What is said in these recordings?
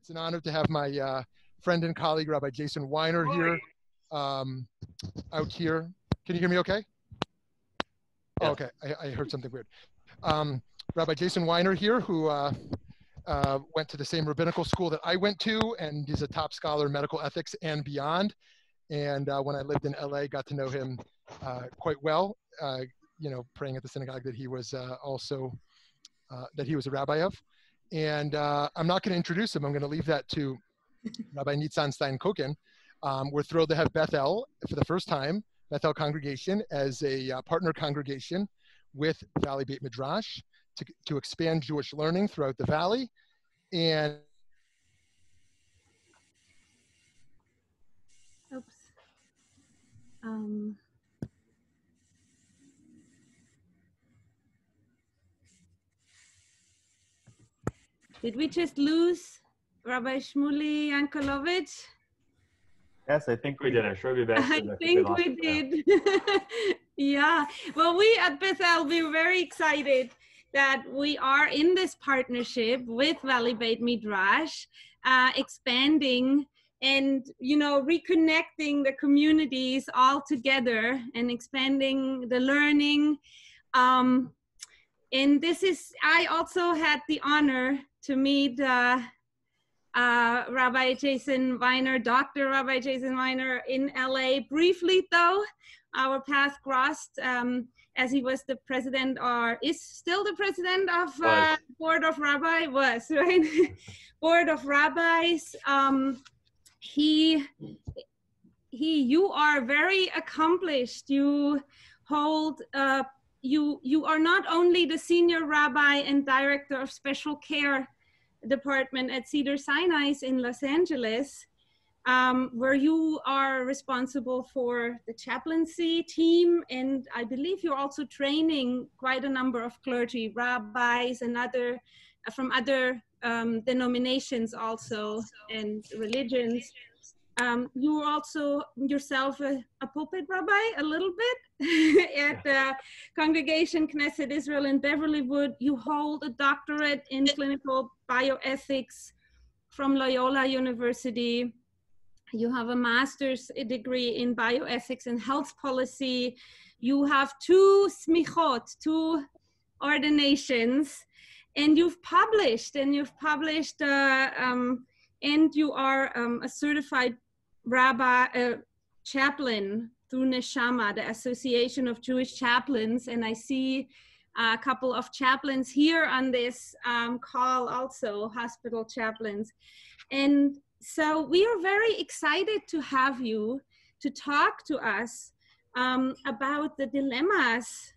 it's an honor to have my uh, friend and colleague, Rabbi Jason Weiner, here, um, out here. Can you hear me okay? Oh, okay, I, I, heard something weird. Um, Rabbi Jason Weiner here, who uh, uh, went to the same rabbinical school that I went to, and he's a top scholar in medical ethics and beyond. And uh, when I lived in LA, got to know him uh, quite well. Uh, you know, praying at the synagogue that he was uh, also that he was a rabbi of. And I'm not going to introduce him. I'm going to leave that to Rabbi Nitzan Stein Kokin. Um, we're thrilled to have Bethel for the first time, Bethel congregation, as a uh, partner congregation with Valley Beit Midrash to, to expand Jewish learning throughout the valley. And Oops. Um. Did we just lose Rabbi Shmuly Yanklowitz? Yes, I think we did. I'm sure we back. I think we did. yeah. Well, we at Bethel, we're very excited that we are in this partnership with Valley Beit Midrash, uh, expanding and you know reconnecting the communities all together and expanding the learning. Um, and this is I also had the honor to meet. Uh, uh, Rabbi Jason Weiner, Dr. Rabbi Jason Weiner in LA. Briefly, though, our path crossed um, as he was the president, or is still the president of uh, Board of Rabbi, was right? Board of Rabbis. Um, he, he, you are very accomplished. You hold. Uh, you you are not only the senior rabbi and director of special care department at Cedar Sinai's in Los Angeles, um, where you are responsible for the chaplaincy team. And I believe you're also training quite a number of clergy, rabbis, and other from other um, denominations also and religions. Um, you were also yourself a, a, pulpit rabbi a little bit at the Congregation Knesset Israel in Beverlywood. You hold a doctorate in clinical bioethics from Loyola University. You have a master's degree in bioethics and health policy. You have two smichot, two ordinations, and you've published, and you've published, uh, um, and you are um, a certified rabbi, uh, chaplain through Neshama, the Association of Jewish Chaplains, and I see a couple of chaplains here on this um, call also, hospital chaplains. And so we are very excited to have you to talk to us um, about the dilemmas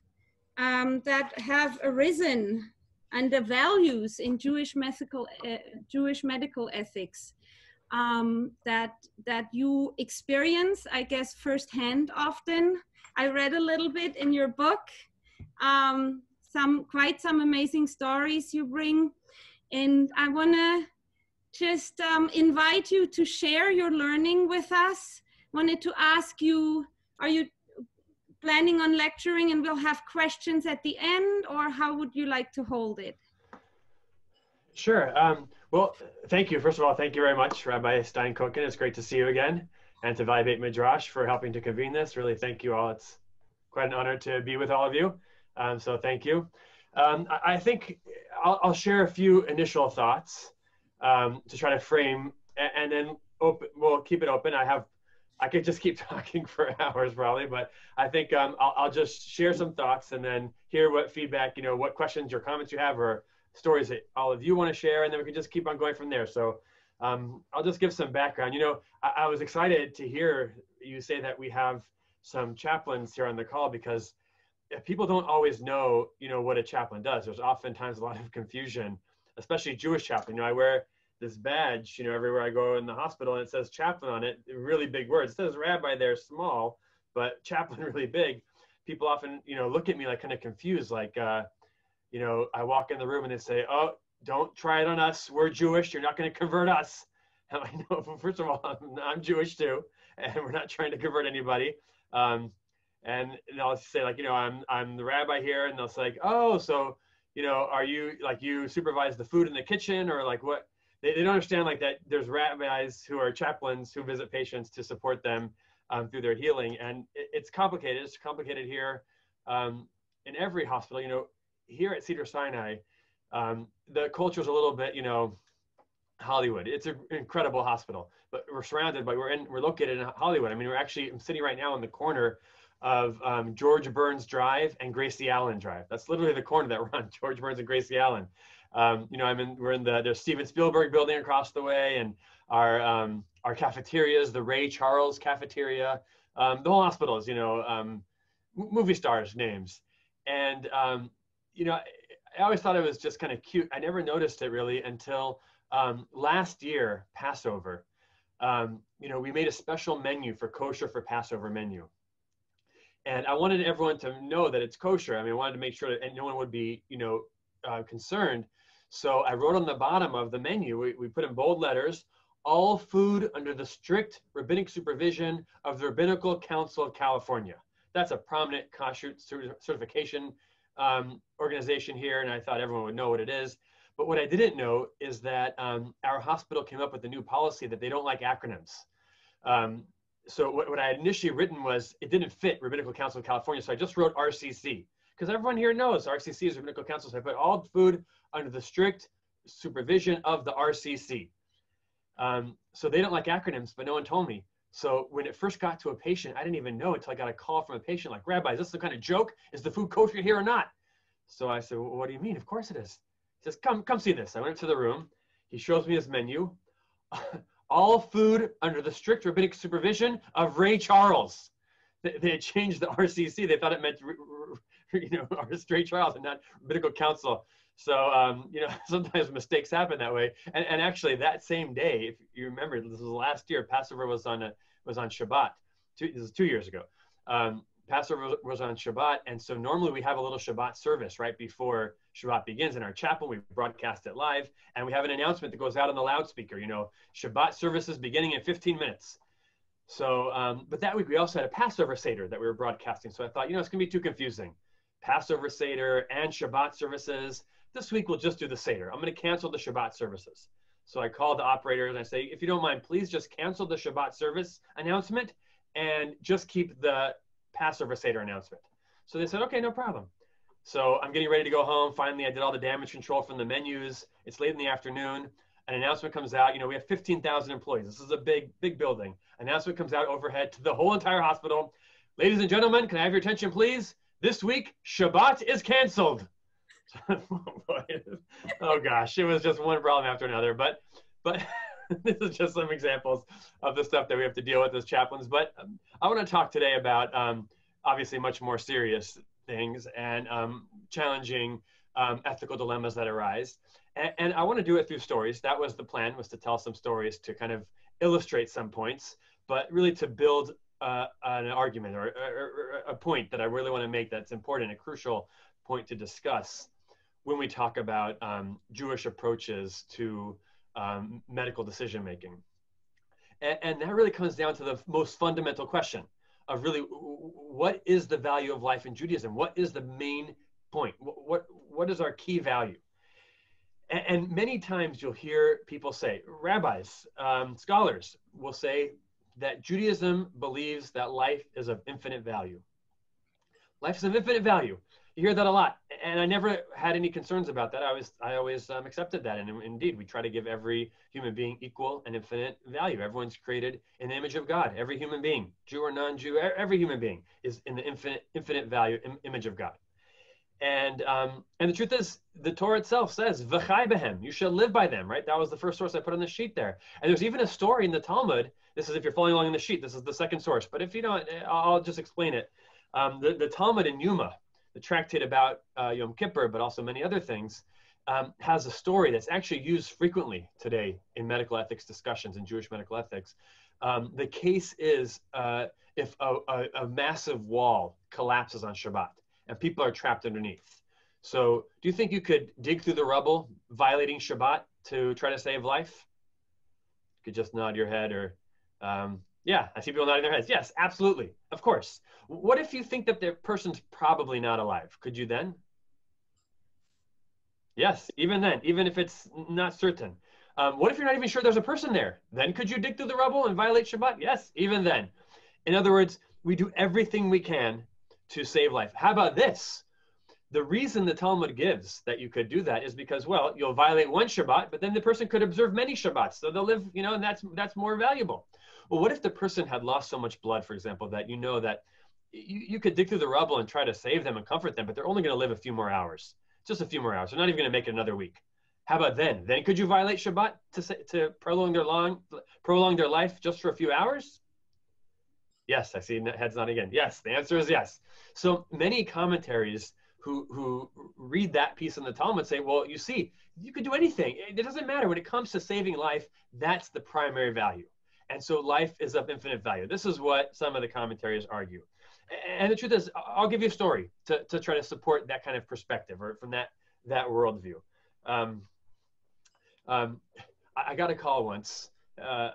um, that have arisen and the values in Jewish medical, uh, Jewish medical ethics um, that, that you experience, I guess, firsthand often. I read a little bit in your book um, some quite some amazing stories you bring. And I want to just um, invite you to share your learning with us. Wanted to ask you, are you planning on lecturing and we'll have questions at the end or how would you like to hold it? Sure. Um, well, thank you. First of all, thank you very much, Rabbi Stein Kokin. It's great to see you again. And to Beit Midrash for helping to convene this. Really, thank you all. It's quite an honor to be with all of you. Um, so thank you. Um, I, I, think I'll, I'll, share a few initial thoughts um, to try to frame, and, and, then open. We'll keep it open. I have, I could just keep talking for hours probably, but I think um, I'll, I'll, just share some thoughts and then hear what feedback, you know, what questions or comments you have or stories that all of you want to share, and then we can just keep on going from there. So. Um, I'll just give some background. You know, I, I was excited to hear you say that we have some chaplains here on the call because people don't always know, you know, what a chaplain does. There's oftentimes a lot of confusion, especially Jewish chaplain. You know, I wear this badge, you know, everywhere I go in the hospital, and it says chaplain on it, really big words. It says rabbi there, small, but chaplain really big. People often, you know, look at me like kind of confused, like, uh, you know, I walk in the room and they say, "Oh, don't try it on us. We're Jewish. You're not going to convert us." And I know, first of all, I'm, I'm Jewish too, and we're not trying to convert anybody. Um, and they'll say like, you know, I'm I'm the rabbi here, and they'll say like, oh, so you know, are you like you supervise the food in the kitchen, or like what? they, they don't understand like that there's rabbis who are chaplains who visit patients to support them um, through their healing. And it, it's complicated. It's complicated here um, in every hospital. You know, here at Cedars-Sinai, um, the culture is a little bit, you know, Hollywood. It's an incredible hospital, but we're surrounded by, we're in, we're located in Hollywood. I mean, we're actually, I'm sitting right now in the corner of um, George Burns Drive and Gracie Allen Drive. That's literally the corner that we're on, George Burns and Gracie Allen. Um, you know, I'm in, we're in the, there's Steven Spielberg building across the way and our, um, our cafeterias, the Ray Charles cafeteria, um, the whole hospital is, you know, um, movie stars names. And, um, you know, I always thought it was just kind of cute. I never noticed it really until um, last year, Passover. Um, you know, we made a special menu for kosher for Passover menu. And I wanted everyone to know that it's kosher. I mean, I wanted to make sure that no one would be, you know, uh, concerned. So I wrote on the bottom of the menu, we, we put in bold letters, all food under the strict rabbinic supervision of the Rabbinical Council of California. That's a prominent kashrut certification um, organization here, and I thought everyone would know what it is. But what I didn't know is that um, our hospital came up with a new policy that they don't like acronyms. Um, so what, what I had initially written was it didn't fit Rabbinical Council of California, so I just wrote RCC because everyone here knows RCC is Rabbinical Council. So I put all food under the strict supervision of the RCC. Um, so they don't like acronyms, but no one told me. So when it first got to a patient, I didn't even know until I got a call from a patient like, Rabbi, is this the kind of joke? Is the food kosher here or not? So I said, well, what do you mean? Of course it is. He says, come, come see this. I went to the room. He shows me his menu. All food under the strict rabbinic supervision of Ray Charles. They, they had changed the RCC. They thought it meant, you know, Ray Charles and not rabbinical council. So, um, you know, sometimes mistakes happen that way. And, and actually, that same day, if you remember, this was last year, Passover was on a, was on Shabbat. Two, this is two years ago. Um, Passover was on Shabbat, and so normally we have a little Shabbat service right before Shabbat begins in our chapel. We broadcast it live, and we have an announcement that goes out on the loudspeaker. You know, Shabbat services beginning in 15 minutes. So, um, but that week we also had a Passover Seder that we were broadcasting. So I thought, you know, it's going to be too confusing. Passover Seder and Shabbat services. This week we'll just do the Seder. I'm going to cancel the Shabbat services. So I call the operator and I say, if you don't mind, please just cancel the Shabbat service announcement and just keep the Passover Seder announcement. So they said, okay, no problem. So I'm getting ready to go home. Finally, I did all the damage control from the menus. It's late in the afternoon. An announcement comes out. You know, we have 15,000 employees. This is a big, big building. Announcement comes out overhead to the whole entire hospital. Ladies and gentlemen, can I have your attention, please? This week, Shabbat is canceled. oh gosh, it was just one problem after another. But, but this is just some examples of the stuff that we have to deal with as chaplains. But um, I want to talk today about um, obviously much more serious things and um, challenging um, ethical dilemmas that arise. And, and I want to do it through stories. That was the plan, was to tell some stories to kind of illustrate some points, but really to build uh, an argument or, or, or, a point that I really want to make that's important, a crucial point to discuss when we talk about um, Jewish approaches to um, medical decision making. And, and that really comes down to the most fundamental question of really what is the value of life in Judaism? What is the main point? What, what, what is our key value? And, and many times you'll hear people say, rabbis, um, scholars will say that Judaism believes that life is of infinite value. Life is of infinite value you hear that a lot and i never had any concerns about that. I always i always um, accepted that and indeed we try to give every human being equal and infinite value. Everyone's created in the image of god. Every human being jew or non-jew every human being is in the infinite infinite value Im- image of god. And um, and the truth is the torah itself says you shall live by them right? That was the first source i put on the sheet there. And there's even a story in the talmud this is if you're following along in the sheet this is the second source but if you don't i'll just explain it. Um, the, the talmud in Yoma the tractate about uh, Yom Kippur, but also many other things, um, has a story that's actually used frequently today in medical ethics discussions in Jewish medical ethics. Um, the case is uh, if a, a, a, massive wall collapses on Shabbat and people are trapped underneath. So, do you think you could dig through the rubble, violating Shabbat, to try to save life? You could just nod your head or um, yeah, I see people nodding their heads. Yes, absolutely. Of course. What if you think that the person's probably not alive? Could you then? Yes, even then, even if it's not certain. Um, what if you're not even sure there's a person there? Then could you dig through the rubble and violate Shabbat? Yes, even then. In other words, we do everything we can to save life. How about this? The reason the Talmud gives that you could do that is because, well, you'll violate one Shabbat, but then the person could observe many Shabbats, so they'll live, you know, and that's that's more valuable. Well, what if the person had lost so much blood, for example, that you know that you, you could dig through the rubble and try to save them and comfort them, but they're only going to live a few more hours, just a few more hours. They're not even going to make it another week. How about then? Then could you violate Shabbat to to prolong their long prolong their life just for a few hours? Yes, I see heads nodding again. Yes, the answer is yes. So many commentaries who who read that piece in the Talmud say, well, you see, you could do anything. It doesn't matter when it comes to saving life. That's the primary value, and so life is of infinite value. This is what some of the commentaries argue. And the truth is, I'll give you a story to, to try to support that kind of perspective or from that that worldview. Um, um, I, got a call once, uh,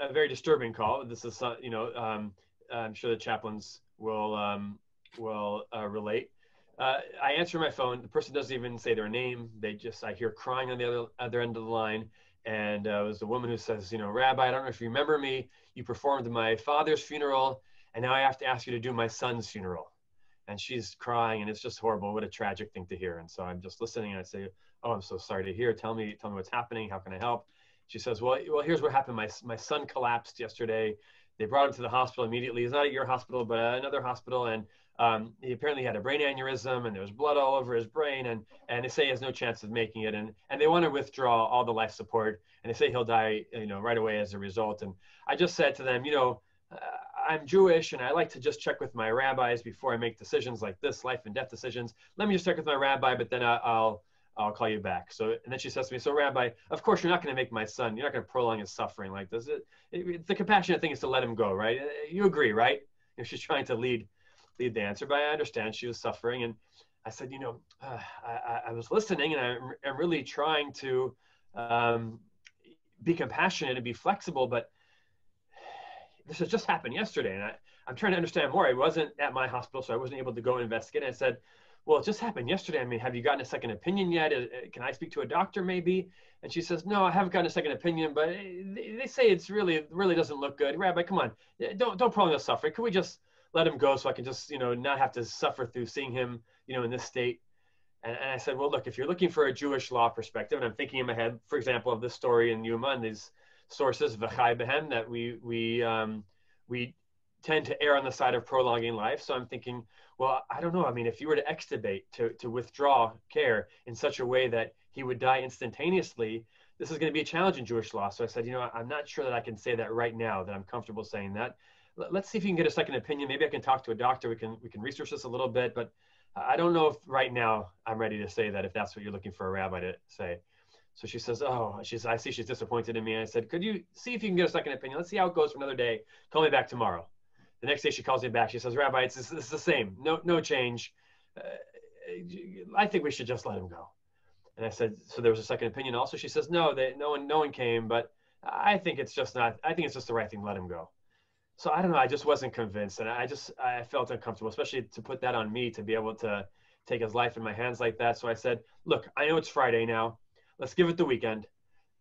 a very disturbing call. This is, uh, you know, um, I'm sure the chaplains will um, will uh, relate. Uh, I answer my phone. The person doesn't even say their name. They just I hear crying on the other other end of the line, and uh, it was the woman who says, you know, Rabbi, I don't know if you remember me. You performed my father's funeral, and now I have to ask you to do my son's funeral. And she's crying, and it's just horrible. What a tragic thing to hear. And so I'm just listening, and I say, oh, I'm so sorry to hear. Tell me, tell me what's happening. How can I help? She says, well, well, here's what happened. My my son collapsed yesterday they brought him to the hospital immediately. He's not at your hospital, but another hospital, and um, he apparently had a brain aneurysm, and there was blood all over his brain, and and they say he has no chance of making it, and and they want to withdraw all the life support, and they say he'll die, you know, right away as a result. And I just said to them, you know. Uh, I'm Jewish and I like to just check with my rabbis before I make decisions like this, life and death decisions. Let me just check with my rabbi, but then I'll I'll call you back. So, and then she says to me, so Rabbi, of course you're not going to make my son, you're not going to prolong his suffering like this. It, it, the compassionate thing is to let him go, right? You agree, right? If she's trying to lead, lead the answer, but I understand she was suffering. And I said, you know, uh, I, I, was listening and I'm, I'm really trying to um, be compassionate and be flexible, but this has just happened yesterday. And I, I'm trying to understand more. I wasn't at my hospital, so I wasn't able to go investigate. And I said, well, it just happened yesterday. I mean, have you gotten a second opinion yet? Uh, can I speak to a doctor maybe? And she says, no, I haven't gotten a second opinion, but they say it's really, really doesn't look good. Rabbi, come on, don't, don't prolong the suffering. Can we just let him go so I can just, you know, not have to suffer through seeing him, you know, in this state? And, and I said, well, look, if you're looking for a Jewish law perspective, and I'm thinking in my head, for example, of this story in Yoma and these sources, V'chai Behem, that we, we, um, we tend to err on the side of prolonging life. So I'm thinking, well, I don't know. I mean, if you were to extubate, to, to withdraw care in such a way that he would die instantaneously, this is going to be a challenge in Jewish law. So I said, you know, I'm not sure that I can say that right now, that I'm comfortable saying that. Let's see if you can get a second opinion. Maybe I can talk to a doctor. We can, we can research this a little bit, but I don't know if right now I'm ready to say that if that's what you're looking for a rabbi to say. So she says, "Oh, she's. I see she's disappointed in me." I said, "Could you see if you can get a second opinion? Let's see how it goes for another day. Call me back tomorrow." The next day she calls me back. She says, Rabbi, it's, it's, the same. No, no change. Uh, I think we should just let him go. And I said, so there was a second opinion also. She says, no, they, no one, no one came, but I think it's just not, I think it's just the right thing. Let him go. So I don't know. I just wasn't convinced. And I just, I felt uncomfortable, especially to put that on me to be able to take his life in my hands like that. So I said, look, I know it's Friday now. Let's give it the weekend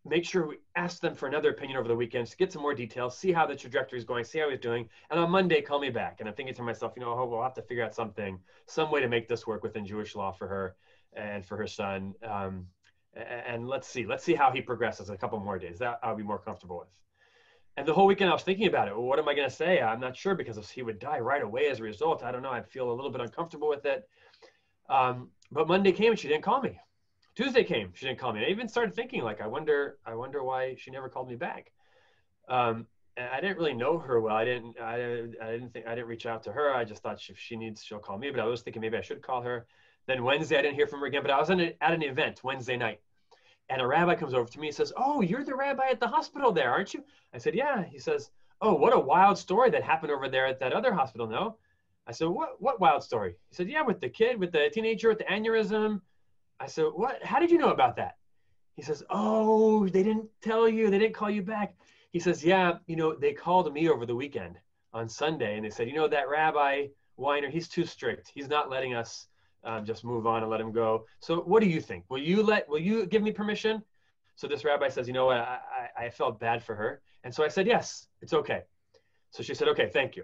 make sure we ask them for another opinion over the weekend to get some more details, see how the trajectory is going, see how he's doing. And on Monday, call me back. And I'm thinking to myself, you know, oh, we'll have to figure out something, some way to make this work within Jewish law for her and for her son. Um, and let's see, let's see how he progresses a couple more days. That I'll be more comfortable with. And the whole weekend I was thinking about it. Well, what am I going to say? I'm not sure because he would die right away as a result. I don't know. I feel a little bit uncomfortable with it. Um, but Monday came and she didn't call me. Tuesday came, she didn't call me. I even started thinking like, I wonder, I wonder why she never called me back. Um, I didn't really know her well. I didn't, I, I didn't think, I didn't reach out to her. I just thought if she needs, she'll call me. But I was thinking maybe I should call her. Then Wednesday, I didn't hear from her again. But I was at an event Wednesday night, and a rabbi comes over to me and says, "Oh, you're the rabbi at the hospital there, aren't you?" I said, "Yeah." He says, "Oh, what a wild story that happened over there at that other hospital." No, I said, "What? What wild story?" He said, "Yeah, with the kid, with the teenager with the aneurysm." I said, what, how did you know about that? He says, oh, they didn't tell you, they didn't call you back. He says, yeah, you know, they called me over the weekend on Sunday and they said, you know, that Rabbi Weiner, he's too strict. He's not letting us um, just move on and let him go. So what do you think? Will you let, will you give me permission? So this rabbi says, you know what, I, I, I felt bad for her. And so I said, yes, it's okay. So she said, okay, thank you.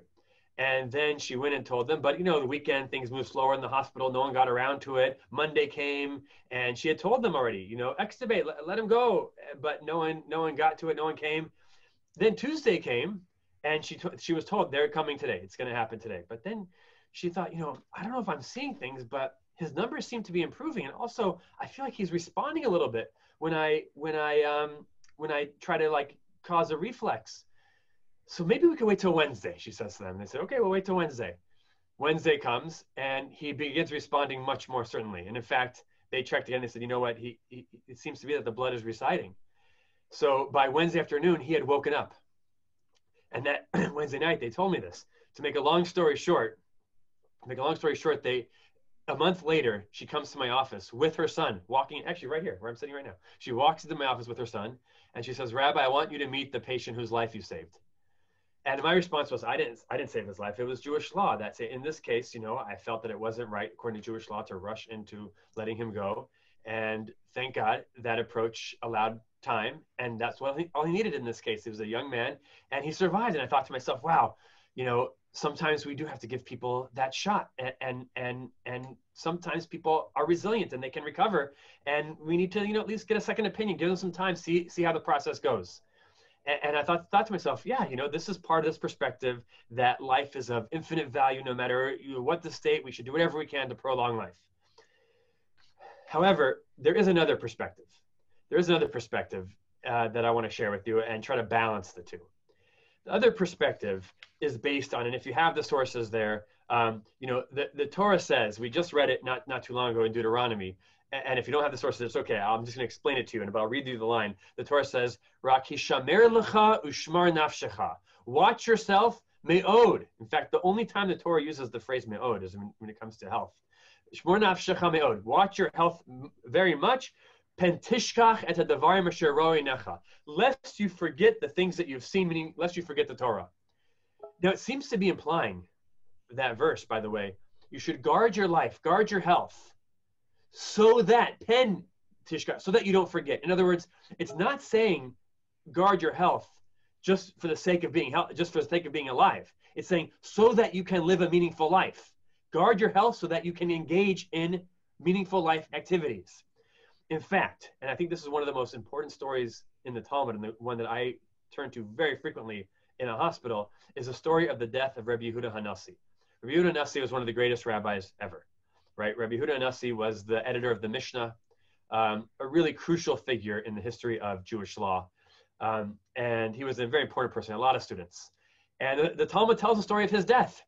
And then she went and told them, but you know, the weekend things moved slower in the hospital. No one got around to it. Monday came, and she had told them already, you know, extubate, let, let him go. But no one, no one got to it. No one came. Then Tuesday came, and she t- she was told they're coming today. It's going to happen today. But then she thought, you know, I don't know if I'm seeing things, but his numbers seem to be improving, and also I feel like he's responding a little bit when I when I um when I try to like cause a reflex so maybe we can wait till Wednesday, she says to them. They say, okay, we'll wait till Wednesday. Wednesday comes and he begins responding much more certainly. And in fact, they checked again. They said, you know what? He, he, it seems to be that the blood is residing. So by Wednesday afternoon, he had woken up. And that Wednesday night, they told me this. To make a long story short, make a long story short, they a month later, she comes to my office with her son, walking actually right here where I'm sitting right now. She walks into my office with her son, and she says, "Rabbi, I want you to meet the patient whose life you saved." and my response was i didn't i didn't save his life. It was jewish law that say in this case you know i felt that it wasn't right according to jewish law to rush into letting him go. And thank god that approach allowed time. And that's what all he needed in this case. He was a young man and he survived. And i thought to myself wow you know sometimes we do have to give people that shot and and and, and sometimes people are resilient and they can recover and we need to you know at least get a second opinion give them some time see see how the process goes and, and I thought, thought to myself, yeah, you know, this is part of this perspective that life is of infinite value, no matter what the state, we should do whatever we can to prolong life. However, there is another perspective. There is another perspective uh, that I want to share with you and try to balance the two. The other perspective is based on, and if you have the sources there, um, you know, the, the Torah says, we just read it not, not too long ago in Deuteronomy, and if you don't have the sources, it's okay. I'm just going to explain it to you, and I'll read you the line. The Torah says, "Rakishamer lecha ushmar nafshecha." Watch yourself, me'od. In fact, the only time the Torah uses the phrase me'od is when, it comes to health. Shmor nafshecha me'od. Watch your health very much. Pentishkach et hadavarim asher necha. Lest you forget the things that you've seen, meaning lest you forget the Torah. Now, it seems to be implying that verse, by the way, you should guard your life, guard your health so that pen tishka, so that you don't forget. In other words, it's not saying guard your health just for the sake of being health, just for the sake of being alive. It's saying so that you can live a meaningful life. Guard your health so that you can engage in meaningful life activities. In fact, and I think this is one of the most important stories in the Talmud, and the one that I turn to very frequently in a hospital, is the story of the death of Rabbi Yehuda Hanassi. Rabbi Yehuda Hanassi was one of the greatest rabbis ever right? Rabbi Huda Hanassi was the editor of the Mishnah, um, a really crucial figure in the history of Jewish law. Um, and he was a very important person, a lot of students. And the, the, Talmud tells the story of his death.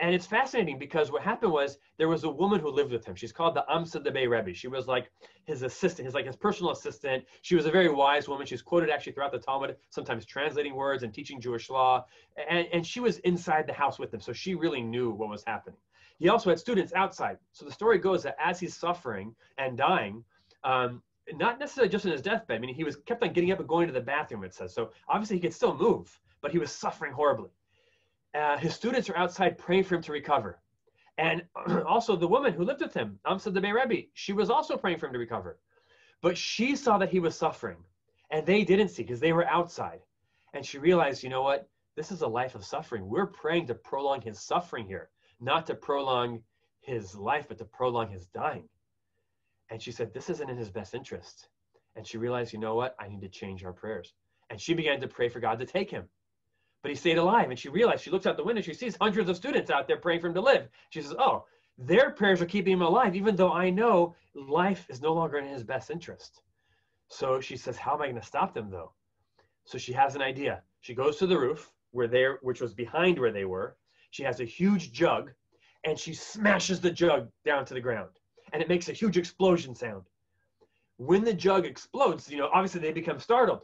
And it's fascinating because what happened was there was a woman who lived with him. She's called the Amsa Debay Rebbe. She was like his assistant, his like his personal assistant. She was a very wise woman. She's quoted actually throughout the Talmud, sometimes translating words and teaching Jewish law. And, and she was inside the house with him, so she really knew what was happening. He also had students outside. So the story goes that as he's suffering and dying, um, not necessarily just in his deathbed. I mean, he was kept on getting up and going to the bathroom. It says so. Obviously, he could still move, but he was suffering horribly. Uh, his students are outside praying for him to recover, and also the woman who lived with him, Amsa the Rebbe, she was also praying for him to recover, but she saw that he was suffering, and they didn't see because they were outside, and she realized, you know what? This is a life of suffering. We're praying to prolong his suffering here not to prolong his life, but to prolong his dying. And she said, This isn't in his best interest. And she realized, you know what? I need to change our prayers. And she began to pray for God to take him. But he stayed alive. And she realized, she looks out the window, she sees hundreds of students out there praying for him to live. She says, Oh, their prayers are keeping him alive, even though I know life is no longer in his best interest. So she says, How am I going to stop them though? So she has an idea. She goes to the roof where they which was behind where they were, she has a huge jug and she smashes the jug down to the ground and it makes a huge explosion sound. When the jug explodes, you know, obviously they become startled.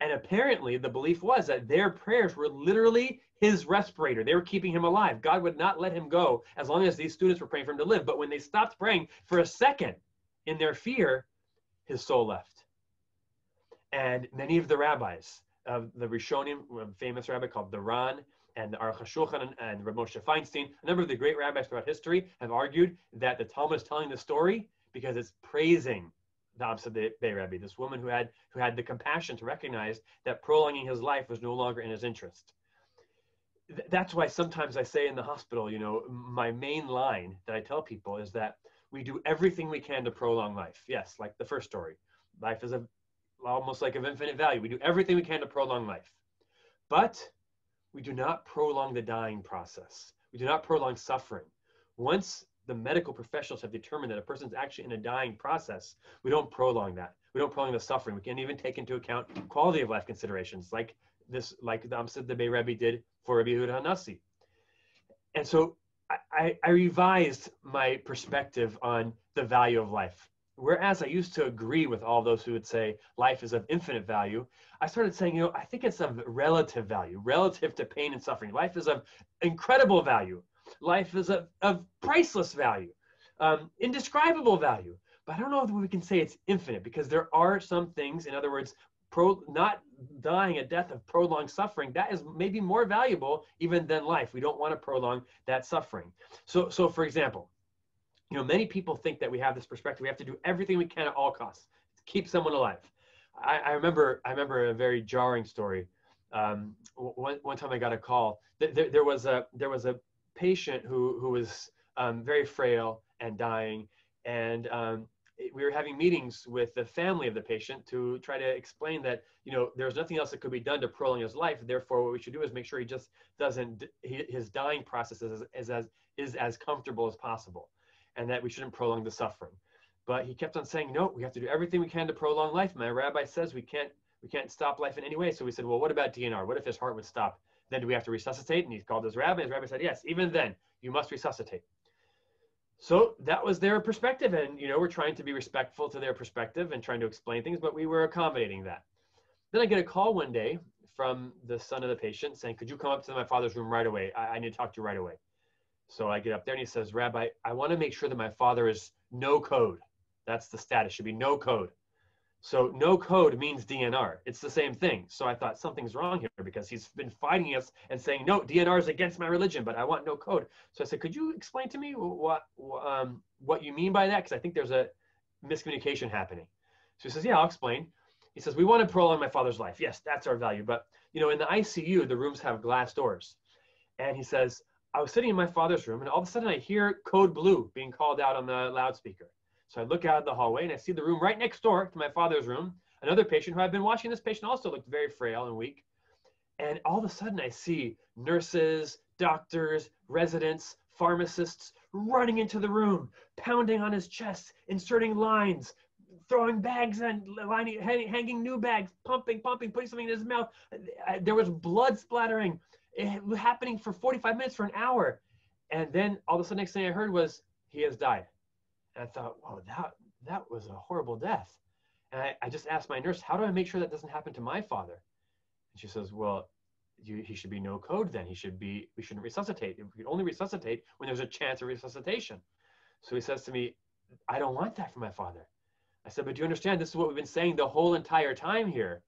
And apparently the belief was that their prayers were literally his respirator. They were keeping him alive. God would not let him go as long as these students were praying for him to live. But when they stopped praying for a second in their fear, his soul left. And many of the rabbis, of the Rishonim, a famous rabbi called the Ran, and the Aruch and, and Moshe Feinstein, a number of the great rabbis throughout history have argued that the Talmud is telling the story because it's praising Amsad Bey Rebbe, this woman who had who had the compassion to recognize that prolonging his life was no longer in his interest. Th- that's why sometimes I say in the hospital, you know, my main line that I tell people is that we do everything we can to prolong life. Yes, like the first story, life is a almost like of infinite value. We do everything we can to prolong life, but we do not prolong the dying process. We do not prolong suffering. Once the medical professionals have determined that a person's actually in a dying process, we don't prolong that. We don't prolong the suffering. We can't even take into account quality of life considerations, like this, like the Amsad the Bey Rebbe did for Rabbi Yehuda Hanassi. And so I, I revised my perspective on the value of life. Whereas I used to agree with all those who would say life is of infinite value, I started saying, you know, I think it's of relative value, relative to pain and suffering. Life is of incredible value life is of, of priceless value, um, indescribable value. But I don't know if we can say it's infinite because there are some things, in other words, pro, not dying a death of prolonged suffering, that is maybe more valuable even than life. We don't want to prolong that suffering. So, so for example, you know, many people think that we have this perspective. We have to do everything we can at all costs to keep someone alive. I, I remember, I remember a very jarring story. Um, one, one time I got a call. There, there was a there was a patient who who was um, very frail and dying, and um, we were having meetings with the family of the patient to try to explain that you know there's nothing else that could be done to prolong his life. Therefore, what we should do is make sure he just doesn't he, his dying process is, is as is as comfortable as possible, and that we shouldn't prolong the suffering. But he kept on saying, no, we have to do everything we can to prolong life. My rabbi says we can't we can't stop life in any way. So we said, well, what about DNR? What if his heart would stop? Then do we have to resuscitate? And he called his rabbi. His rabbi said, yes, even then, you must resuscitate. So that was their perspective. And, you know, we're trying to be respectful to their perspective and trying to explain things, but we were accommodating that. Then I get a call one day from the son of the patient saying, could you come up to my father's room right away? I, I need to talk to you right away. So I get up there and he says, Rabbi, I want to make sure that my father is no code. That's the status, should be no code. So no code means DNR. It's the same thing. So I thought something's wrong here because he's been fighting us and saying, no, DNR is against my religion, but I want no code. So I said, could you explain to me what, um, what you mean by that? Because I think there's a miscommunication happening. So he says, yeah, I'll explain. He says, we want to prolong my father's life. Yes, that's our value. But, you know, in the ICU, the rooms have glass doors. And he says, I was sitting in my father's room and all of a sudden I hear code blue being called out on the loudspeaker. So I look out of the hallway and I see the room right next door to my father's room. Another patient who I've been watching, this patient also looked very frail and weak. And all of a sudden I see nurses, doctors, residents, pharmacists running into the room, pounding on his chest, inserting lines, throwing bags and lining, hanging new bags, pumping, pumping, putting something in his mouth. There was blood splattering, it happening for 45 minutes, for an hour. And then all of a sudden, next thing I heard was, he has died. And I thought, wow, that, that was a horrible death. And I, I just asked my nurse, how do I make sure that doesn't happen to my father? And she says, well, you, he should be no code then. He should be, we shouldn't resuscitate. We can only resuscitate when there's a chance of resuscitation. So he says to me, I don't want that for my father. I said, but do you understand? This is what we've been saying the whole entire time here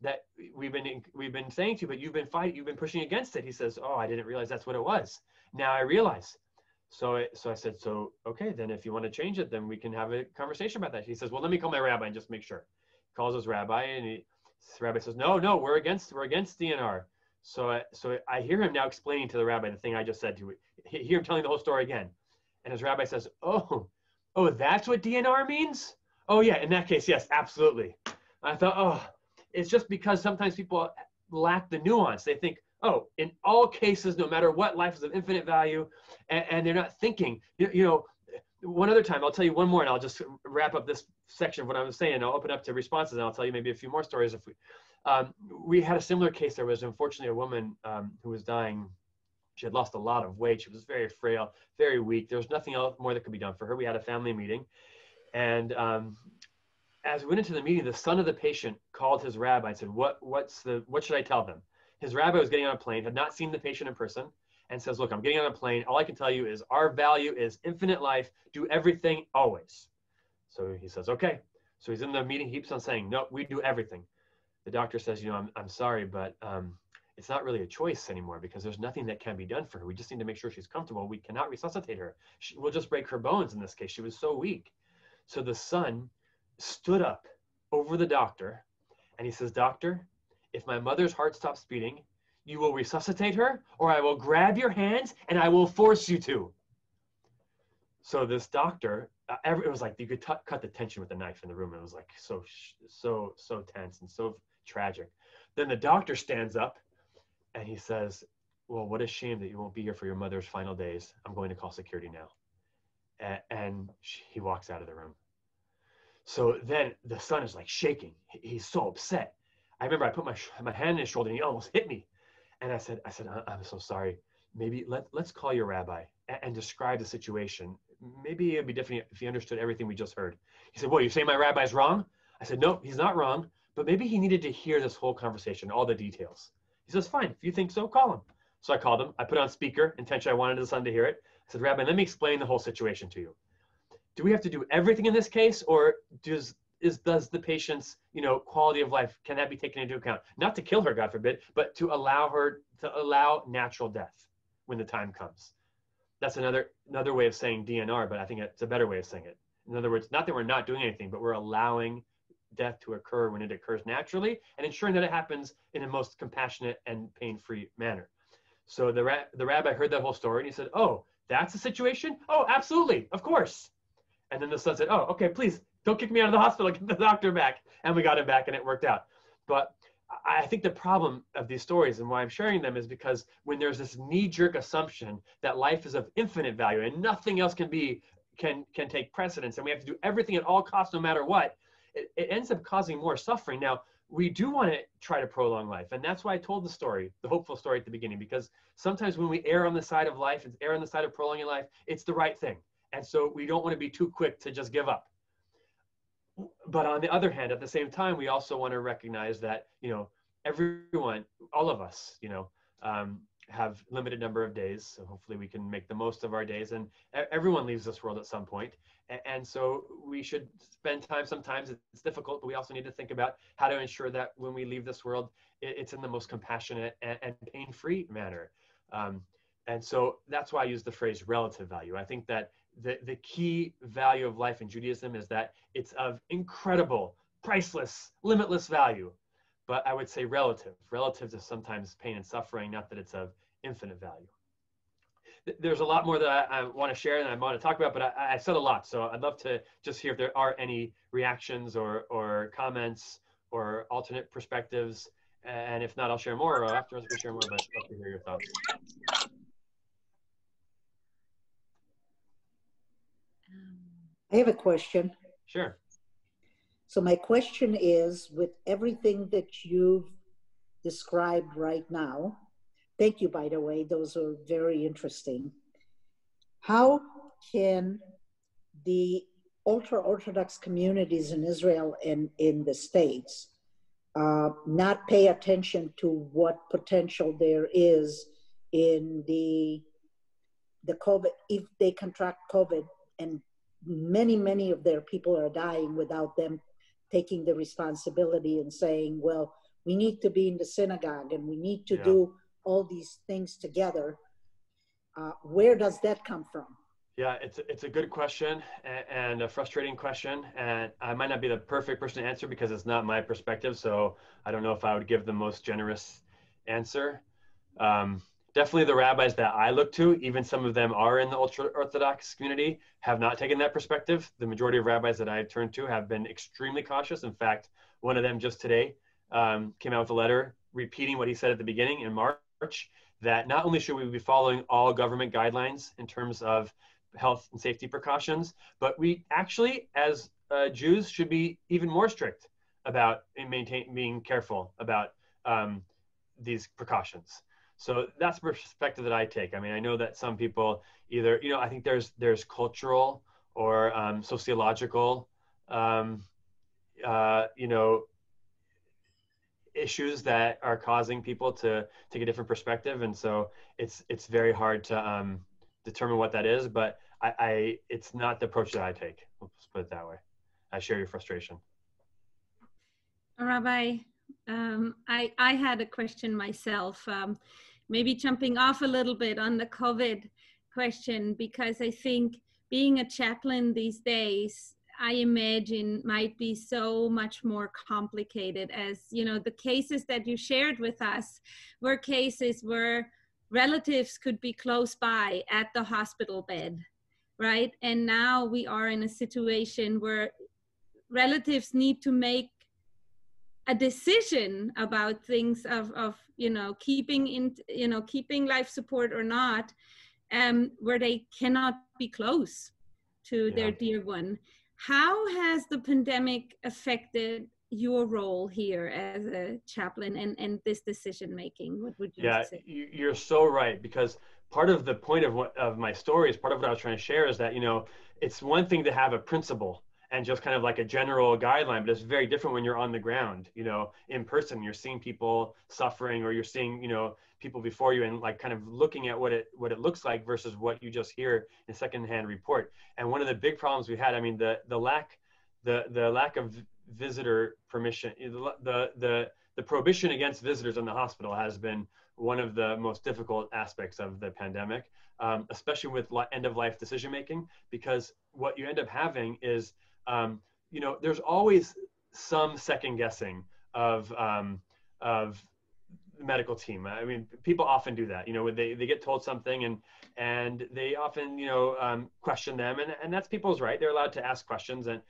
that we've been, we've been saying to you, but you've been fighting, you've been pushing against it. He says, oh, I didn't realize that's what it was. Now I realize. So I, so I said, so, okay, then if you want to change it, then we can have a conversation about that. He says, well, let me call my rabbi and just make sure. He calls his rabbi and he, his rabbi says, no, no, we're against, we're against DNR. So I, so I hear him now explaining to the rabbi the thing I just said to him. Hear him telling the whole story again. And his rabbi says, oh, oh, that's what DNR means? Oh yeah, in that case, yes, absolutely. I thought, oh, it's just because sometimes people lack the nuance. They think, oh, in all cases, no matter what, life is of infinite value, and, and they're not thinking. You, you, know, one other time, I'll tell you one more, and I'll just wrap up this section of what I was saying. I'll open up to responses, and I'll tell you maybe a few more stories. If we, um, we had a similar case. There was unfortunately a woman um, who was dying. She had lost a lot of weight. She was very frail, very weak. There was nothing else more that could be done for her. We had a family meeting, and um, as we went into the meeting, the son of the patient called his rabbi and said, "What, what's the, what should I tell them?" His rabbi was getting on a plane, had not seen the patient in person, and says, Look, I'm getting on a plane. All I can tell you is our value is infinite life. Do everything always. So he says, Okay. So he's in the meeting. He keeps on saying, No, we do everything. The doctor says, You know, I'm, I'm sorry, but um, it's not really a choice anymore because there's nothing that can be done for her. We just need to make sure she's comfortable. We cannot resuscitate her. She, we'll just break her bones in this case. She was so weak. So the son stood up over the doctor and he says, Doctor, if my mother's heart stops beating, you will resuscitate her, or I will grab your hands and I will force you to. So this doctor, uh, every, it was like you could t- cut the tension with a knife in the room. It was like so, so, so tense and so tragic. Then the doctor stands up and he says, Well, what a shame that you won't be here for your mother's final days. I'm going to call security now. And, and he walks out of the room. So then the son is like shaking. He's so upset. I remember I put my, my hand in his shoulder and he almost hit me. And I said, I said, uh, I'm so sorry. Maybe let, let's call your rabbi and, and describe the situation. Maybe it'd be different if he understood everything we just heard. He said, well, you're saying my rabbi's wrong? I said, no, he's not wrong, but maybe he needed to hear this whole conversation, all the details. He says, fine, if you think so, call him. So I called him. I put on speaker, intention I wanted his son to hear it. I said, Rabbi, let me explain the whole situation to you. Do we have to do everything in this case, or does is does the patient's you know quality of life can that be taken into account? Not to kill her god forbid but to allow her to allow natural death when the time comes. That's another another way of saying dnr but i think it's a better way of saying it. In other words not that we're not doing anything but we're allowing death to occur when it occurs naturally and ensuring that it happens in a most compassionate and pain-free manner. So the, ra- the rabbi heard that whole story and he said oh that's the situation? Oh absolutely of course. And then the son said oh okay please don't kick me out of the hospital, get the doctor back. And we got him back and it worked out. But I think the problem of these stories and why I'm sharing them is because when there's this knee-jerk assumption that life is of infinite value and nothing else can be can can take precedence and we have to do everything at all costs no matter what, it, it ends up causing more suffering. Now, we do want to try to prolong life. And that's why I told the story, the hopeful story at the beginning, because sometimes when we err on the side of life and err on the side of prolonging life, it's the right thing. And so we don't want to be too quick to just give up but on the other hand, at the same time, we also want to recognize that you know everyone, all of us, you know, um, have limited number of days. So hopefully, we can make the most of our days. And everyone leaves this world at some point, and so we should spend time. Sometimes it's difficult, but we also need to think about how to ensure that when we leave this world, it's in the most compassionate and, pain-free manner. Um, and so that's why I use the phrase relative value. I think that the, the key value of life in Judaism is that it's of incredible, priceless, limitless value. But I would say relative, relative to sometimes pain and suffering, not that it's of infinite value. There's a lot more that I, I want to share and I want to talk about, but I, I said a lot. So I'd love to just hear if there are any reactions or, or comments or alternate perspectives. And if not, I'll share more or afterwards we share more, but I'd love to hear your thoughts. I have a question. Sure. So my question is, with everything that you've described right now, thank you, by the way, those are very interesting. How can the ultra-Orthodox communities in Israel and in the States uh, not pay attention to what potential there is in the the COVID, if they contract COVID and many, many of their people are dying without them taking the responsibility and saying, well, we need to be in the synagogue and we need to yeah. do all these things together. Uh, where does that come from? Yeah, it's it's a good question and a frustrating question, and I might not be the perfect person to answer because it's not my perspective. So I don't know if I would give the most generous answer. Um, definitely the rabbis that I look to, even some of them are in the ultra Orthodox community, have not taken that perspective. The majority of rabbis that I've turned to have been extremely cautious. In fact, one of them just today um, came out with a letter repeating what he said at the beginning in March that not only should we be following all government guidelines in terms of health and safety precautions, but we actually, as uh, Jews, should be even more strict about maintain, being careful about um, these precautions. So that's the perspective that I take. I mean, I know that some people either, you know, I think there's there's cultural or um, sociological, um, uh, you know, issues that are causing people to take a different perspective, and so it's it's very hard to um, determine what that is. But I, I, it's not the approach that I take. Let's put it that way. I share your frustration. Rabbi, um, I, I had a question myself, um, maybe jumping off a little bit on the COVID question, because I think being a chaplain these days, I imagine might be so much more complicated as you know the cases that you shared with us were cases where relatives could be close by at the hospital bed right? And now we are in a situation where relatives need to make a decision about things of, of you know keeping in you know keeping life support or not um, where they cannot be close to yeah. their dear one how has the pandemic affected your role here as a chaplain and, and this decision making? What would you yeah, say? you're so right because part of the point of what of my story is part of what I was trying to share is that you know it's one thing to have a principle and just kind of like a general guideline but it's very different when you're on the ground you know in person. You're seeing people suffering or you're seeing you know people before you and like kind of looking at what it what it looks like versus what you just hear in secondhand report. And one of the big problems we had i mean the the lack the the lack of visitor permission the the the prohibition against visitors in the hospital has been one of the most difficult aspects of the pandemic um, especially with end of life decision making because what you end up having is um, you know there's always some second guessing of um, of the medical team. I mean, people often do that. You know, they, they get told something and and they often you know um, question them, and and that's people's right. They're allowed to ask questions, and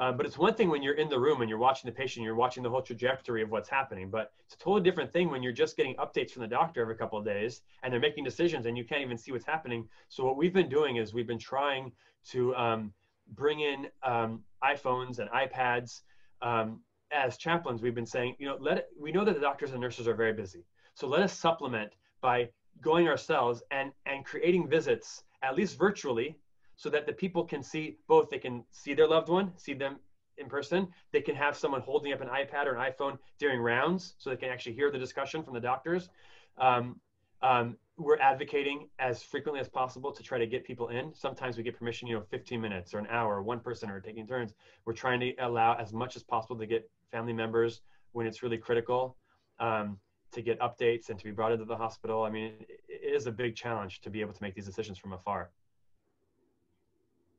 uh, but it's one thing when you're in the room and you're watching the patient, you're watching the whole trajectory of what's happening. But it's a totally different thing when you're just getting updates from the doctor every couple of days and they're making decisions and you can't even see what's happening. So what we've been doing is we've been trying to um, bring in um, iPhones and iPads um, as chaplains, we've been saying, you know, let it, we know that the doctors and nurses are very busy. So let us supplement by going ourselves and, and creating visits, at least virtually, so that the people can see both. They can see their loved one, see them in person. They can have someone holding up an iPad or an iPhone during rounds so they can actually hear the discussion from the doctors. Um, um, we're advocating as frequently as possible to try to get people in. Sometimes we get permission, you know, 15 minutes or an hour, one person or taking turns. We're trying to allow as much as possible to get family members when it's really critical um, to get updates and to be brought into the hospital. I mean, it, is a big challenge to be able to make these decisions from afar.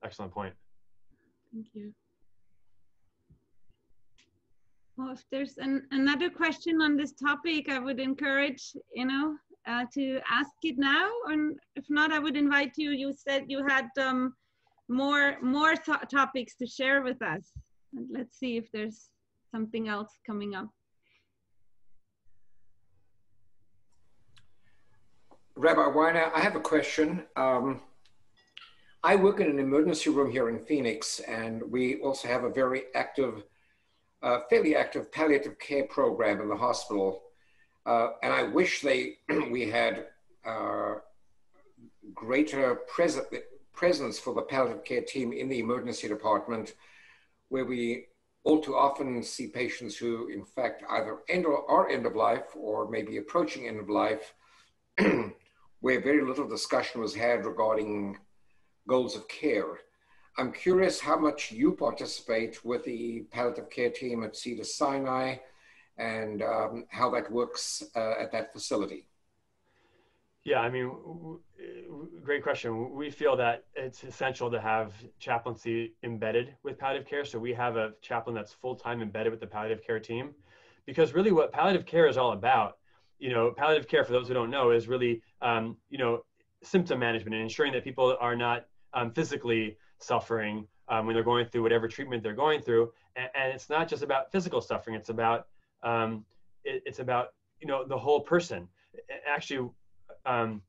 Excellent point. Thank you. Well, if there's an, another question on this topic, I would encourage, you know, uh, to ask it now, and if not, I would invite you. You said you had um, more more topics to share with us. And let's see if there's something else coming up. Rabbi Weiner, I have a question. Um, I work in an emergency room here in Phoenix, and we also have a very active, uh, fairly active palliative care program in the hospital. Uh, and I wish they we had uh, greater pres presence for the palliative care team in the emergency department, where we all too often see patients who, in fact, either end or are end of life or maybe approaching end of life, where very little discussion was had regarding goals of care. I'm curious how much you participate with the palliative care team at Cedars-Sinai and um, how that works uh, at that facility. Yeah, I mean, great question. We feel that it's essential to have chaplaincy embedded with palliative care. So we have a chaplain that's full time embedded with the palliative care team, because really what palliative care is all about, you know, palliative care for those who don't know is really, um, you know, symptom management and ensuring that people are not um, physically suffering um, when they're going through whatever treatment they're going through. And, and it's not just about physical suffering; it's about um, it, it's about you know the whole person. Actually, um,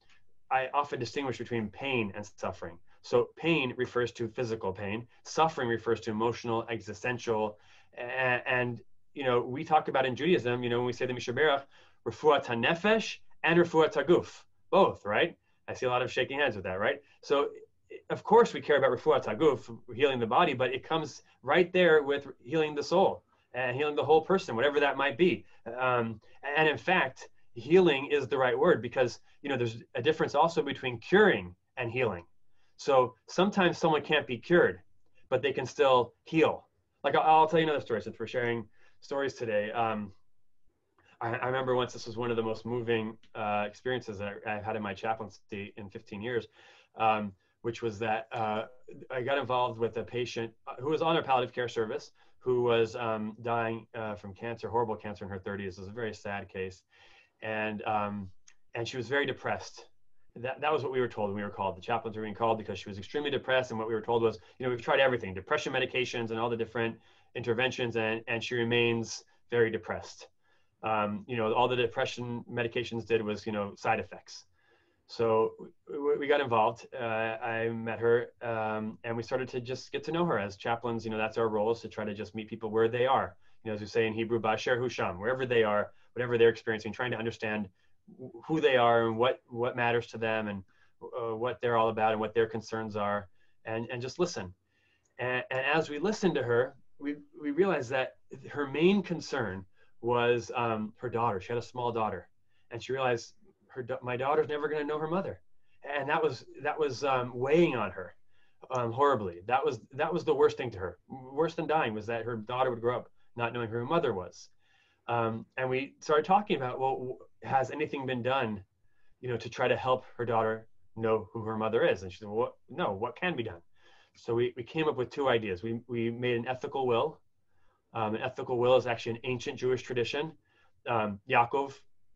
I often distinguish between pain and suffering. So pain refers to physical pain. Suffering refers to emotional, existential, and, and you know we talk about in Judaism. You know when we say the Mi Shebeirach, refuat hanefesh and refuat haguf, both, right? I see a lot of shaking heads with that, right? So of course we care about refuat haguf, healing the body, but it comes right there with healing the soul and healing the whole person, whatever that might be. Um, and in fact, healing is the right word because you know there's a difference also between curing and healing. So sometimes someone can't be cured, but they can still heal. Like I'll, I'll tell you another story since we're sharing stories today. Um, I, I, remember once this was one of the most moving uh, experiences that I, have had in my chaplaincy in 15 years. Um, which was that uh, I got involved with a patient uh, who was on our palliative care service who was um, dying uh, from cancer, horrible cancer in her 30s. It was a very sad case, and um, and she was very depressed. That, that was what we were told when we were called. The chaplains were being called because she was extremely depressed, and what we were told was, you know, we've tried everything, depression medications and all the different interventions, and and she remains very depressed. Um, you know, all the depression medications did was, you know, side effects. So we got involved. Uh, I met her, um, and we started to just get to know her as chaplains. You know, that's our role is to try to just meet people where they are. You know, as we say in Hebrew, "Basher Husham," wherever they are, whatever they're experiencing, trying to understand who they are and what what matters to them and uh, what they're all about and what their concerns are, and and just listen. And, and as we listened to her, we we realized that her main concern was um, her daughter. She had a small daughter, and she realized her my daughter's never going to know her mother, and that was that was um, weighing on her um, horribly. That was that was the worst thing to her. Worse than dying was that her daughter would grow up not knowing who her mother was. Um, and we started talking about well, has anything been done, you know, to try to help her daughter know who her mother is? And she said, well, what, no, what can be done? So we, we came up with two ideas. We, we made an ethical will. Um, an ethical will is actually an ancient Jewish tradition. Um, Yaakov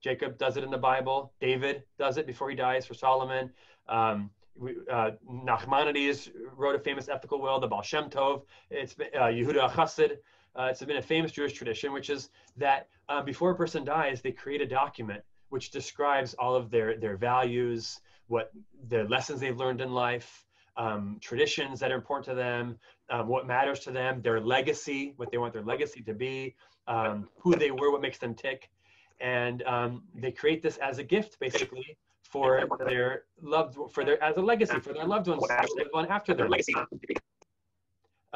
Jacob does it in the Bible. David does it before he dies for Solomon. Um, we, uh, Nachmanides wrote a famous ethical will, the Baal Shem Tov. It's been, uh, Yehuda Chassid. Uh, it's been a famous Jewish tradition, which is that uh, before a person dies, they create a document which describes all of their, their values, what the lessons they've learned in life, um, traditions that are important to them, um, what matters to them, their legacy, what they want their legacy to be, um, who they were, what makes them tick and um, they create this as a gift basically for their loved for their as a legacy for their loved ones live on after their legacy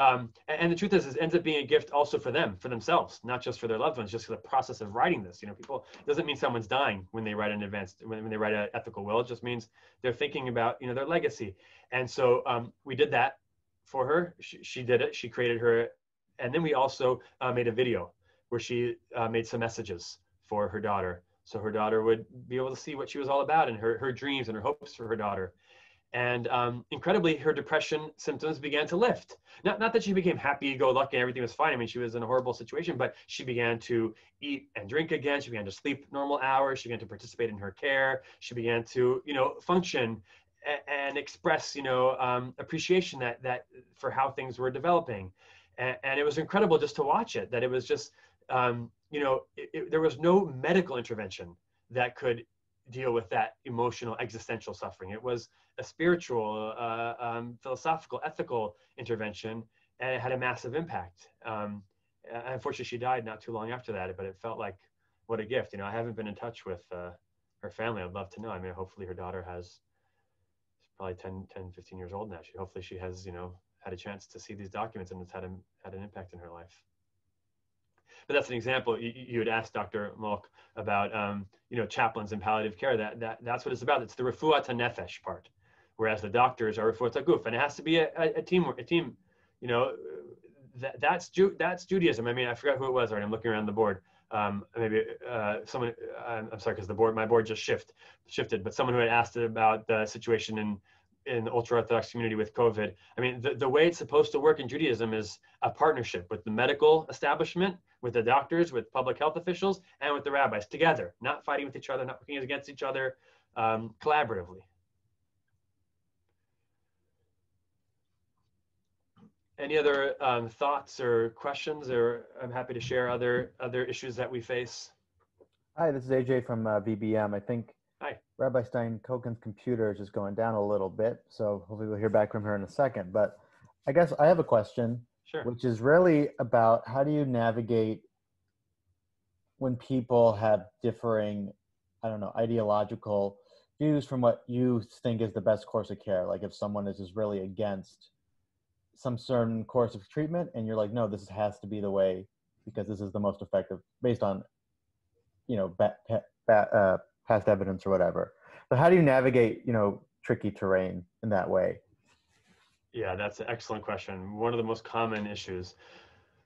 um, and, and, the truth is, it ends up being a gift also for them, for themselves, not just for their loved ones. Just the process of writing this, you know, people doesn't mean someone's dying when they write an advanced when, when they write an ethical will. It just means they're thinking about you know their legacy. And so um, we did that for her. She, she, did it. She created her, and then we also uh, made a video where she uh, made some messages for her daughter. So her daughter would be able to see what she was all about and her, her dreams and her hopes for her daughter. And um, incredibly, her depression symptoms began to lift. Not, not that she became happy, go lucky, and everything was fine. I mean, she was in a horrible situation, but she began to eat and drink again. She began to sleep normal hours. She began to participate in her care. She began to, you know, function and, express, you know, um, appreciation that that for how things were developing. And, and, it was incredible just to watch it. That it was just um, you know, it, it, there was no medical intervention that could deal with that emotional existential suffering. It was a spiritual, uh, um, philosophical, ethical intervention, and it had a massive impact. Um, unfortunately, she died not too long after that, but it felt like what a gift. You know, I haven't been in touch with uh, her family. I'd love to know. I mean, hopefully her daughter has, probably 10, 10, 15 years old now. She hopefully she has, you know, had a chance to see these documents and it's had, a, had an impact in her life but that's an example. You, you had asked Dr. Molk about, um, you know, chaplains and palliative care. That, that that's what it's about. It's the refuat nefesh part, whereas the doctors are refuat guf, and it has to be a, a, a team. A team, you know, that, that's Ju- that's Judaism. I mean, I forgot who it was. Right, I'm looking around the board. Um, maybe uh, someone. I'm, I'm sorry, because the board, my board just shift shifted. But someone who had asked about the situation in in the ultra orthodox community with COVID. I mean, the, the way it's supposed to work in Judaism is a partnership with the medical establishment with the doctors, with public health officials, and with the rabbis together, not fighting with each other, not working against each other, um, collaboratively. Any other um, thoughts or questions, or I'm happy to share other other issues that we face. Hi, this is AJ from uh, VBM. I think Hi. Rabbi Stein Kokin's computer is just going down a little bit, so hopefully we'll hear back from her in a second. But I guess I have a question. Sure. Which is really about how do you navigate when people have differing, I don't know, ideological views from what you think is the best course of care. Like if someone is just really against some certain course of treatment and you're like, no, this has to be the way because this is the most effective based on, you know, ba- ba- uh, past evidence or whatever. But how do you navigate, you know, tricky terrain in that way? Yeah, that's an excellent question. One of the most common issues.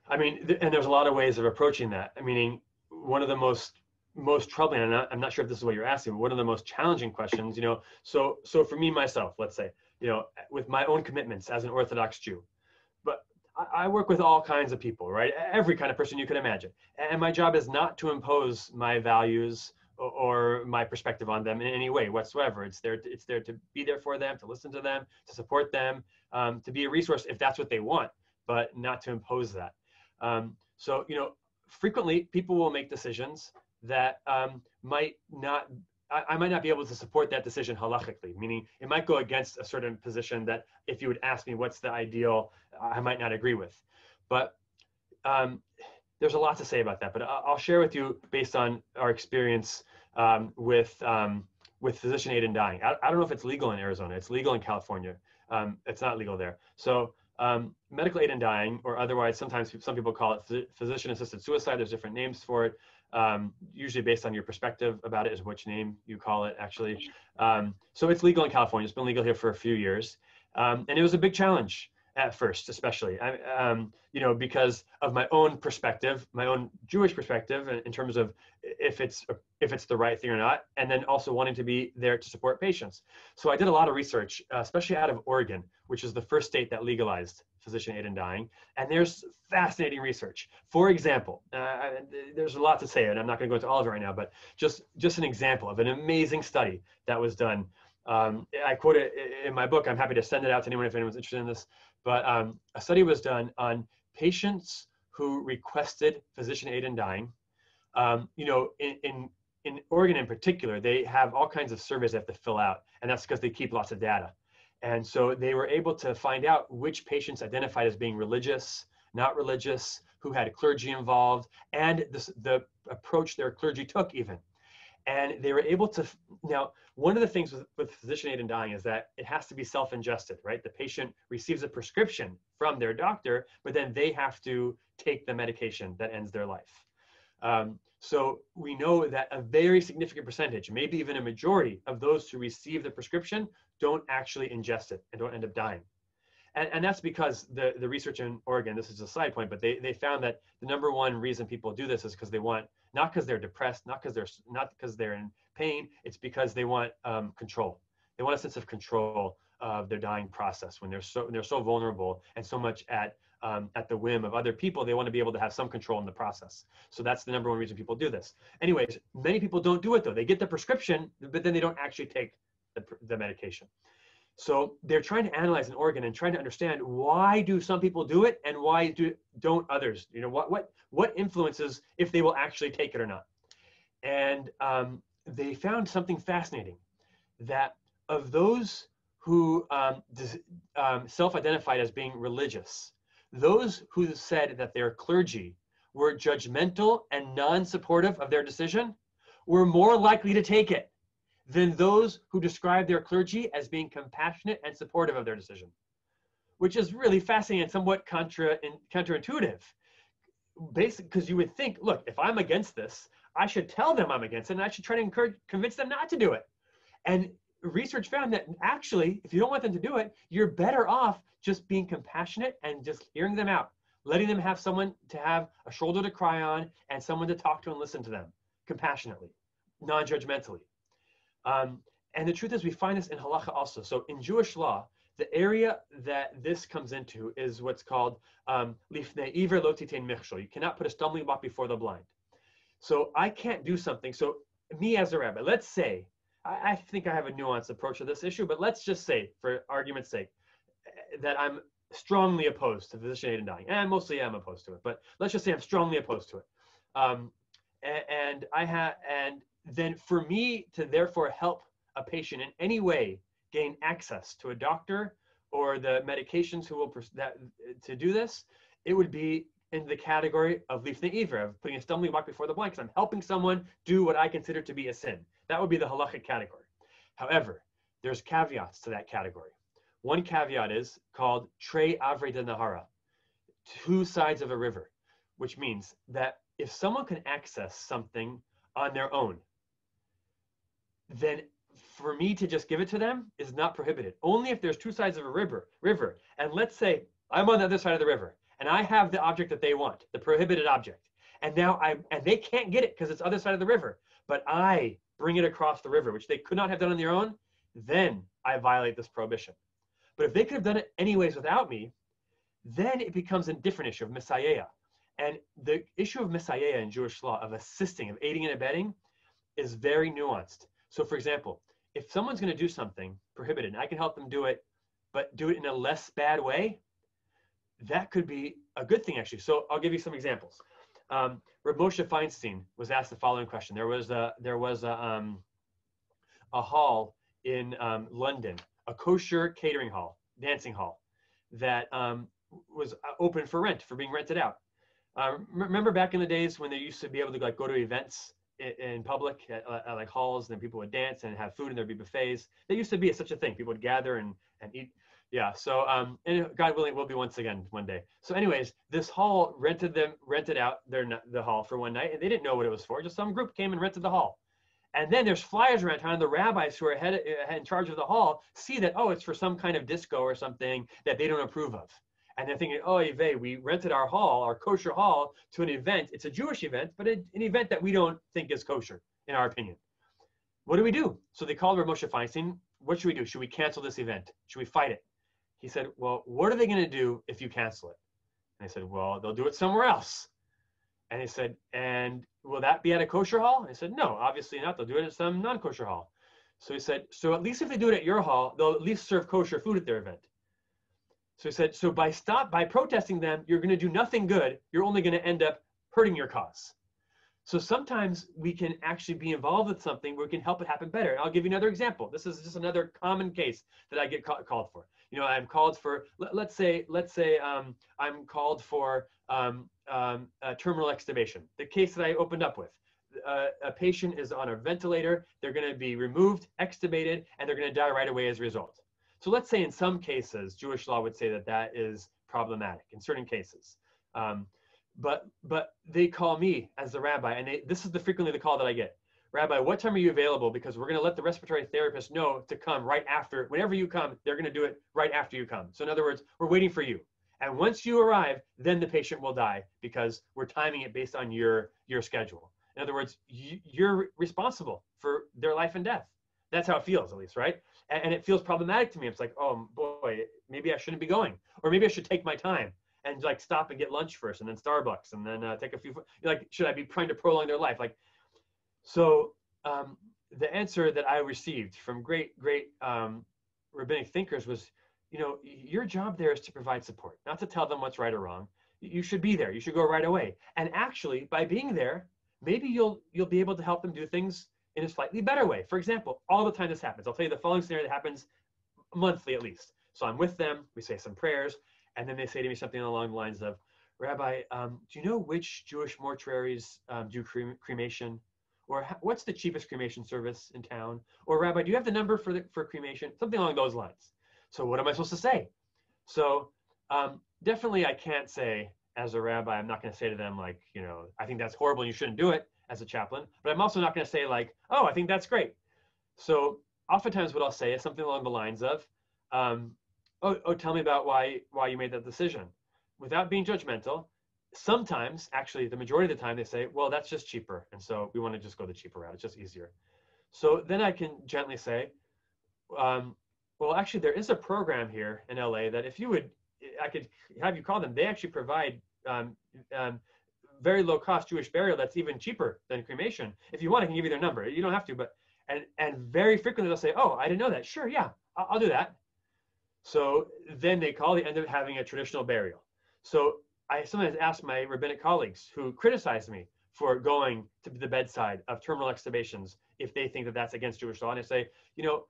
I mean, th- and there's a lot of ways of approaching that. I meaning, one of the most most troubling, and I'm not, I'm not sure if this is what you're asking, but one of the most challenging questions, you know, so so for me myself, let's say, you know, with my own commitments as an Orthodox Jew. But I, I work with all kinds of people, right? Every kind of person you can imagine. And my job is not to impose my values or, my perspective on them in any way whatsoever. It's there. To, it's there to be there for them, to listen to them, to support them, um, to be a resource if that's what they want, but not to impose that. Um, so you know, frequently people will make decisions that um, might not I, I, might not be able to support that decision halachically, meaning it might go against a certain position that if you would ask me what's the ideal, I might not agree with. But um, there's a lot to say about that, but I'll share with you based on our experience um, with um, with physician aid in dying. I, I, don't know if it's legal in Arizona. It's legal in California. Um, it's not legal there. So um, medical aid in dying, or otherwise, sometimes some people call it physician assisted suicide. There's different names for it um, usually based on your perspective about it is which name you call it actually. Um, so it's legal in California. It's been legal here for a few years. And it was a big challenge at first, especially, I, um, you know, because of my own perspective, my own Jewish perspective, in, in terms of if it's if it's the right thing or not, and then also wanting to be there to support patients. So I did a lot of research, uh, especially out of Oregon, which is the first state that legalized physician aid in dying. And there's fascinating research. For example, uh, there's a lot to say, and I'm not going to go into all of it right now, but just just an example of an amazing study that was done. Um, I quote it in my book. I'm happy to send it out to anyone if anyone's interested in this. But um, a study was done on patients who requested physician aid in dying. Um, you know, in, in, in Oregon in particular, they have all kinds of surveys they have to fill out, and that's because they keep lots of data. And so they were able to find out which patients identified as being religious, not religious, who had clergy involved, and the, the approach their clergy took even and they were able to now one of the things with, with physician aid in dying is that it has to be self-ingested right? The patient receives a prescription from their doctor but then they have to take the medication that ends their life. Um, so we know that a very significant percentage maybe even a majority of those who receive the prescription don't actually ingest it and don't end up dying. And, and that's because the, the research in oregon this is a side point but they, they found that the number one reason people do this is because they want not because they're depressed, not because they're not because they're in pain. It's because they want um, control. They want a sense of control of their dying process when they're so when they're so vulnerable and so much at um, at the whim of other people. They want to be able to have some control in the process. So that's the number one reason people do this. Anyways, many people don't do it though. They get the prescription, but then they don't actually take the, the medication. So they're trying to analyze an Oregon and trying to understand why do some people do it and why do don't others? You know what what what influences if they will actually take it or not? And um, they found something fascinating that of those who um, um, self-identified as being religious, those who said that their clergy were judgmental and non-supportive of their decision were more likely to take it than those who describe their clergy as being compassionate and supportive of their decision, which is really fascinating and somewhat contra, in, counterintuitive. Basically, because you would think, look, if I'm against this, I should tell them I'm against it, and I should try to encourage, convince them not to do it. And research found that actually, if you don't want them to do it, you're better off just being compassionate and just hearing them out, letting them have someone to have a shoulder to cry on and someone to talk to and listen to them compassionately, non-judgmentally. Um, and the truth is, we find this in halacha also. So in Jewish law, the area that this comes into is what's called um, lifnei iver lo titein michshol. You cannot put a stumbling block before the blind. So I can't do something. So me as a rabbi, let's say, I, I think I have a nuanced approach to this issue, but let's just say, for argument's sake, that I'm strongly opposed to physician aid in dying, and mostly I'm opposed to it. But let's just say I'm strongly opposed to it. Um, and, and I have, and then for me to therefore help a patient in any way gain access to a doctor or the medications who will that to do this, it would be in the category of lifnei iver, of putting a stumbling block before the blind, because I'm helping someone do what I consider to be a sin. That would be the halachic category. However, there's caveats to that category. One caveat is called tre avre de nahara, two sides of a river, which means that if someone can access something on their own, then for me to just give it to them is not prohibited. Only if there's two sides of a river, river. And let's say I'm on the other side of the river and I have the object that they want, the prohibited object. And now I and they can't get it because it's other side of the river, but I bring it across the river, which they could not have done on their own, then I violate this prohibition. But if they could have done it anyways without me, then it becomes a different issue of misayea. And the issue of misayea in Jewish law, of assisting, of aiding and abetting, is very nuanced. So, for example, if someone's going to do something prohibited, and I can help them do it, but do it in a less bad way, that could be a good thing, actually. So, I'll give you some examples. Um, Rav Moshe Feinstein was asked the following question. There was a, there was a, um, a hall in um, London, a kosher catering hall, dancing hall, that um, was uh, open for rent, for being rented out. Uh, remember back in the days when they used to be able to like go to events in, public at, at, like halls, and people would dance and have food, and there'd be buffets. There used to be such a thing. People would gather and and eat. Yeah. So um, and God willing, will be once again one day. So, anyways, this hall rented them rented out their the hall for one night, and they didn't know what it was for. Just some group came and rented the hall. And then there's flyers around town. The rabbis who are head, in charge of the hall see that, oh, it's for some kind of disco or something that they don't approve of and they're thinking, oh, Yve, we rented our hall, our kosher hall, to an event. It's a Jewish event, but an event that we don't think is kosher, in our opinion. What do we do? So they called Rav Moshe Feinstein. What should we do? Should we cancel this event? Should we fight it? He said, well, what are they going to do if you cancel it? And I said, well, they'll do it somewhere else. And he said, and will that be at a kosher hall? And I said, no, obviously not. They'll do it at some non-kosher hall. So he said, so at least if they do it at your hall, they'll at least serve kosher food at their event. So he said, so by stop by protesting them, you're going to do nothing good. You're only going to end up hurting your cause. So sometimes we can actually be involved with something where we can help it happen better. And I'll give you another example. This is just another common case that I get ca called for. You know, I'm called for. Let, us say, let's say um, I'm called for um, um, terminal extubation. The case that I opened up with. Uh, a patient is on a ventilator. They're going to be removed, extubated, and they're going to die right away as a result. So let's say in some cases, Jewish law would say that that is problematic in certain cases. Um, but but they call me as the rabbi, and they, this is the frequently the call that I get. Rabbi, what time are you available? Because we're going to let the respiratory therapist know to come right after. Whenever you come, they're going to do it right after you come. So in other words, we're waiting for you. And once you arrive, then the patient will die because we're timing it based on your your schedule. In other words, you're responsible for their life and death. That's how it feels, at least, right? and, and it feels problematic to me. It's like, oh boy, maybe I shouldn't be going, or maybe I should take my time and like stop and get lunch first, and then Starbucks, and then uh, take a few. Like, should I be trying to prolong their life? Like, so um, the answer that I received from great, great um, rabbinic thinkers was, you know, your job there is to provide support, not to tell them what's right or wrong. You should be there. You should go right away. And actually, by being there, maybe you'll you'll be able to help them do things in a slightly better way. For example, all the time this happens. I'll tell you the following scenario that happens monthly at least. So I'm with them, we say some prayers, and then they say to me something along the lines of, Rabbi, um, do you know which Jewish mortuaries um, do crem- cremation? Or what's the cheapest cremation service in town? Or Rabbi, do you have the number for the, for cremation? Something along those lines. So what am I supposed to say? So um, definitely I can't say as a rabbi, I'm not going to say to them like, you know, I think that's horrible and you shouldn't do it as a chaplain, but I'm also not going to say like, oh, I think that's great. So oftentimes what I'll say is something along the lines of, um, oh, oh, tell me about why why you made that decision, without being judgmental. Sometimes, actually, the majority of the time, they say, well, that's just cheaper, and so we want to just go the cheaper route. It's just easier. So then I can gently say, um, well, actually, there is a program here in LA that if you would, I could have you call them. They actually provide um, um, very low cost Jewish burial that's even cheaper than cremation. If you want, I can give you their number. You don't have to, but and and very frequently they'll say, "Oh, I didn't know that." Sure, yeah, I'll, I'll do that. So then they call. They end up having a traditional burial. So I sometimes ask my rabbinic colleagues who criticize me for going to the bedside of terminal extubations if they think that that's against Jewish law, and I say, you know,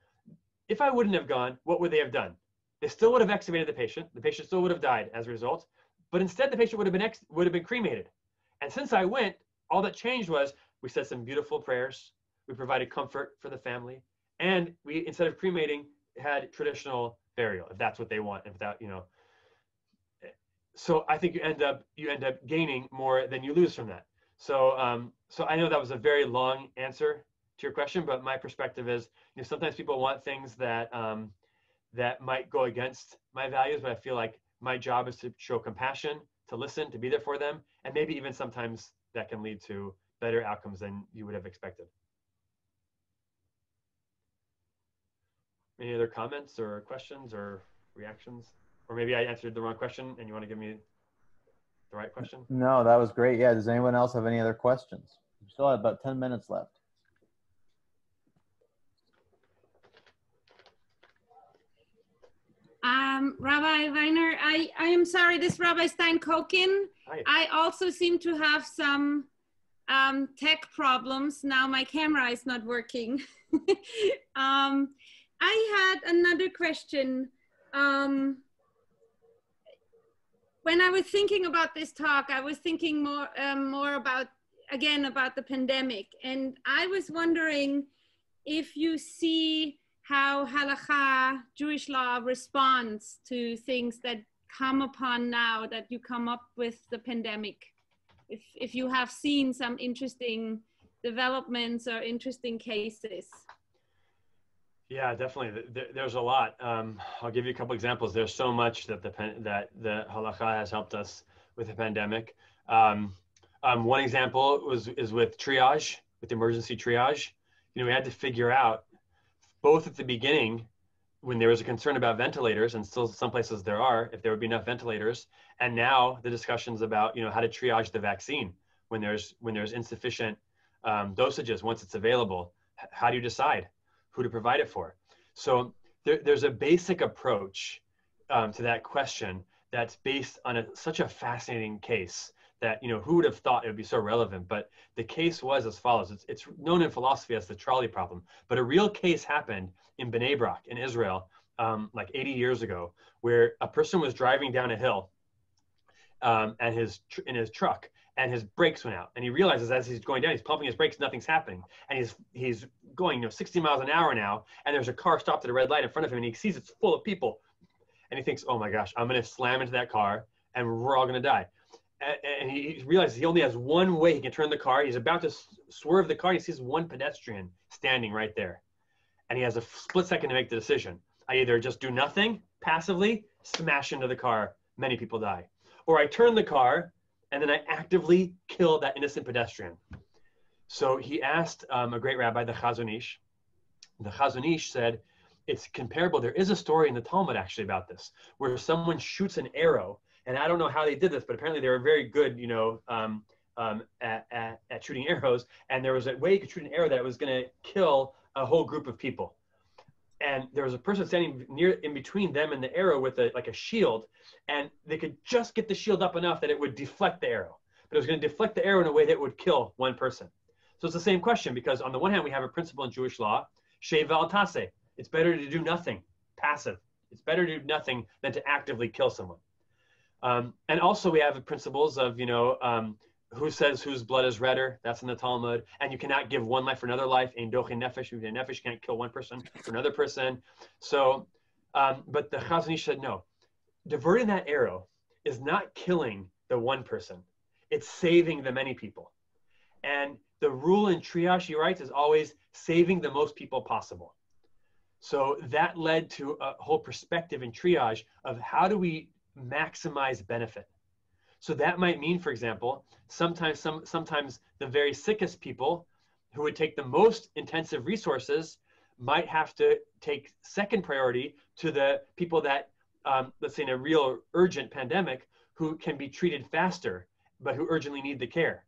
if I wouldn't have gone, what would they have done? They still would have extubated the patient. The patient still would have died as a result, but instead the patient would have been ex- would have been cremated. And since I went, all that changed was we said some beautiful prayers. We provided comfort for the family. And we, instead of cremating, had traditional burial, if that's what they want. If that, you know. So I think you end up you end up gaining more than you lose from that. So um, so I know that was a very long answer to your question, but my perspective is, you know, sometimes people want things that um, that might go against my values, but I feel like my job is to show compassion to listen, to be there for them, and maybe even sometimes that can lead to better outcomes than you would have expected. Any other comments or questions or reactions? Or maybe I answered the wrong question and you want to give me the right question? No, that was great. Yeah. Does anyone else have any other questions? We still have about 10 minutes left. Um, Rabbi Weiner, I, I am sorry, this Rabbi Stein Kokin. Hi. I also seem to have some um, tech problems. Now my camera is not working. um, I had another question. Um, when I was thinking about this talk, I was thinking more, um, more about, again, about the pandemic. And I was wondering if you see how halakha, Jewish law, responds to things that come upon now that you come up with the pandemic. If, if you have seen some interesting developments or interesting cases. Yeah, definitely. There, there's a lot. Um, I'll give you a couple examples. There's so much that the that the halacha has helped us with the pandemic. Um, um, one example was is with triage, with emergency triage. You know, we had to figure out both at the beginning when there was a concern about ventilators and still some places there are if there would be enough ventilators and now the discussions about you know how to triage the vaccine when there's when there's insufficient um, dosages once it's available. How do you decide who to provide it for? So there, there's a basic approach um, to that question that's based on a, such a fascinating case that you know who would have thought it would be so relevant? But the case was as follows. It's, it's known in philosophy as the trolley problem. But a real case happened in Bnei Brak in Israel um, like 80 years ago where a person was driving down a hill um, and his tr- in his truck and his brakes went out. And he realizes as he's going down he's pumping his brakes nothing's happening. And he's he's going you know 60 miles an hour now and there's a car stopped at a red light in front of him and he sees it's full of people. And he thinks oh my gosh i'm going to slam into that car and we're all going to die and he realizes he only has one way he can turn the car. He's about to swerve the car. He sees one pedestrian standing right there. And he has a split second to make the decision. I either just do nothing passively, smash into the car, many people die. Or I turn the car and then I actively kill that innocent pedestrian. So he asked um, a great rabbi, the Chazon Ish. The Chazon Ish said, it's comparable. There is a story in the Talmud actually about this, where someone shoots an arrow and I don't know how they did this, but apparently they were very good, you know, um, um, at, at, at, shooting arrows. And there was a way you could shoot an arrow that was going to kill a whole group of people. And there was a person standing near in between them and the arrow with a, like a shield, and they could just get the shield up enough that it would deflect the arrow. But it was going to deflect the arrow in a way that would kill one person. So it's the same question because on the one hand we have a principle in Jewish law, shev v'al ta'aseh. It's better to do nothing, passive. It's better to do nothing than to actively kill someone. Um, and also we have principles of, you know, um, who says whose blood is redder? That's in the Talmud. And you cannot give one life for another life. Ein dochin nefesh. Nefesh can't kill one person for another person. So, um, but the Chazon Ish said no. Diverting that arrow is not killing the one person. It's saving the many people. And the rule in triage, he writes, is always saving the most people possible. So that led to a whole perspective in triage of how do we maximize benefit. So that might mean, for example, sometimes some sometimes the very sickest people who would take the most intensive resources might have to take second priority to the people that, um, let's say, in a real urgent pandemic, who can be treated faster, but who urgently need the care,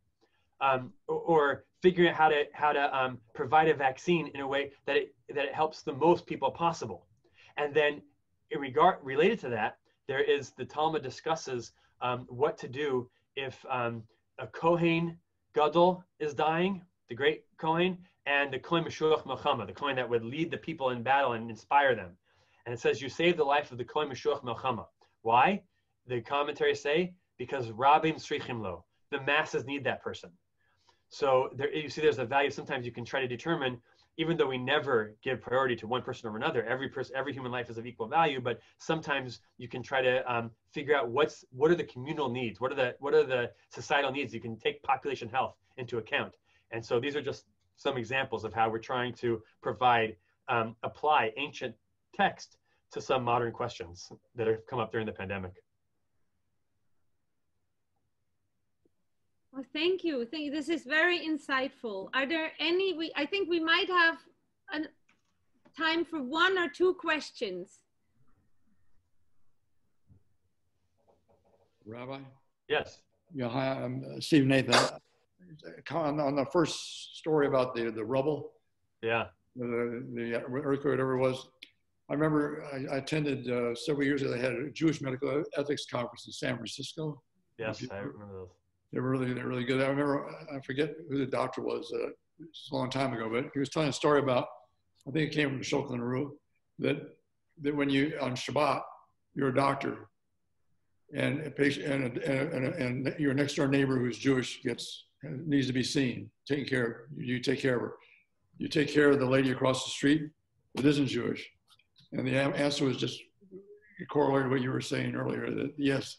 um, or, or, figuring out how to how to um, provide a vaccine in a way that it that it helps the most people possible, and then in regard related to that, there is the Talmud discusses um, what to do if um, a Kohen Gadol is dying, the great Kohen, and the Kohen Meshuach Melchama, the Kohen that would lead the people in battle and inspire them. And it says you save the life of the Kohen Meshuach Melchama. Why? The commentaries say because Rabim Tzrichim Lo, the masses need that person. So there, you see, there's a value. Sometimes you can try to determine even though we never give priority to one person over another, every person, every human life is of equal value. But sometimes you can try to um, figure out what's what are the communal needs, what are the what are the societal needs. You can take population health into account, and so these are just some examples of how we're trying to provide um, apply ancient text to some modern questions that have come up during the pandemic. Well, thank you. Thank you. This is very insightful. Are there any, we, I think we might have a, time for one or two questions. Rabbi? Yes. Yeah, hi, I'm uh, Steve Nathan. On, on the first story about the, the rubble, Yeah. the, the earthquake, whatever it was, I remember I, I attended uh, several years ago, they had a Jewish medical ethics conference in San Francisco. Yes, I remember those. They were really, they're really good. I remember, I forget who the doctor was, uh, it's a long time ago, but he was telling a story about, I think it came from Shulchan Aruch, that, that when you, on Shabbat, you're a doctor and a patient, and, and, and, and your next door neighbor who's Jewish gets, needs to be seen, taken care of, you take care of her. You take care of the lady across the street that isn't Jewish. And the answer was just correlated what you were saying earlier, that yes,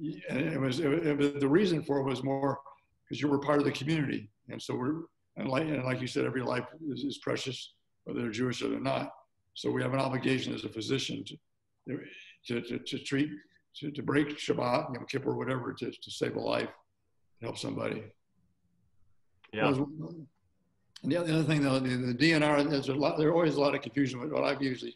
it was, it was- the reason for it was more because you were part of the community. And so we're, and like, and like you said, every life is, is precious, whether they're Jewish or they're not. So we have an obligation as a physician to, to, to, to treat, to, to break Shabbat, Yom Kippur, whatever, to, to save a life, help somebody. Yeah. And the other, the other thing though, the, the DNR, there's a lot, there's always a lot of confusion with what I've usually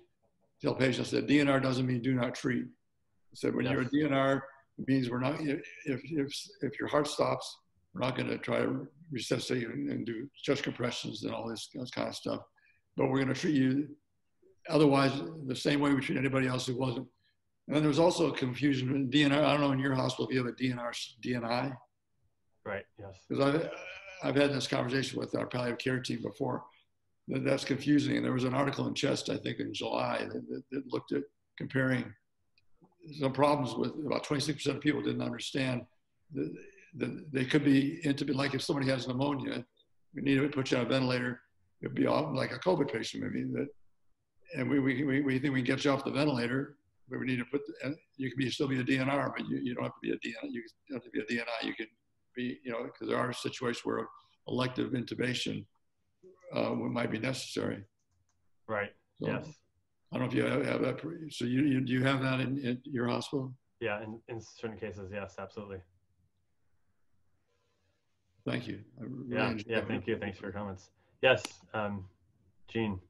tell patients that DNR doesn't mean do not treat. I said when you're a DNR, means we're not, if, if, if your heart stops, we're not going to try to resuscitate and, and do chest compressions and all this, this kind of stuff. But we're going to treat you otherwise the same way we treat anybody else who wasn't. And then there was also a confusion in DNR. I don't know in your hospital if you have a DNR, DNI. Right. Yes. Because I've, I've had this conversation with our palliative care team before. That that's confusing. And there was an article in Chest, I think, in July that, that, that looked at comparing some problems with about 26% of people didn't understand that, that they could be intubate. Like if somebody has pneumonia, we need to put you on a ventilator. It'd be off, like a COVID patient, maybe. That, and we, we, we, we think we can get you off the ventilator, but we need to put, and you can be still be a DNR, but you, you don't have to be a DNR. You don't have to be a DNI. You can be, you know, because there are situations where elective intubation uh, might be necessary. Right. So, yes. I don't know if you have, have that. So you, you do you have that in, in your hospital? Yeah. In, in certain cases, yes, absolutely. Thank you. Really Yeah. Yeah. it. Thank you. Thanks for your comments. Yes. Um, Gene.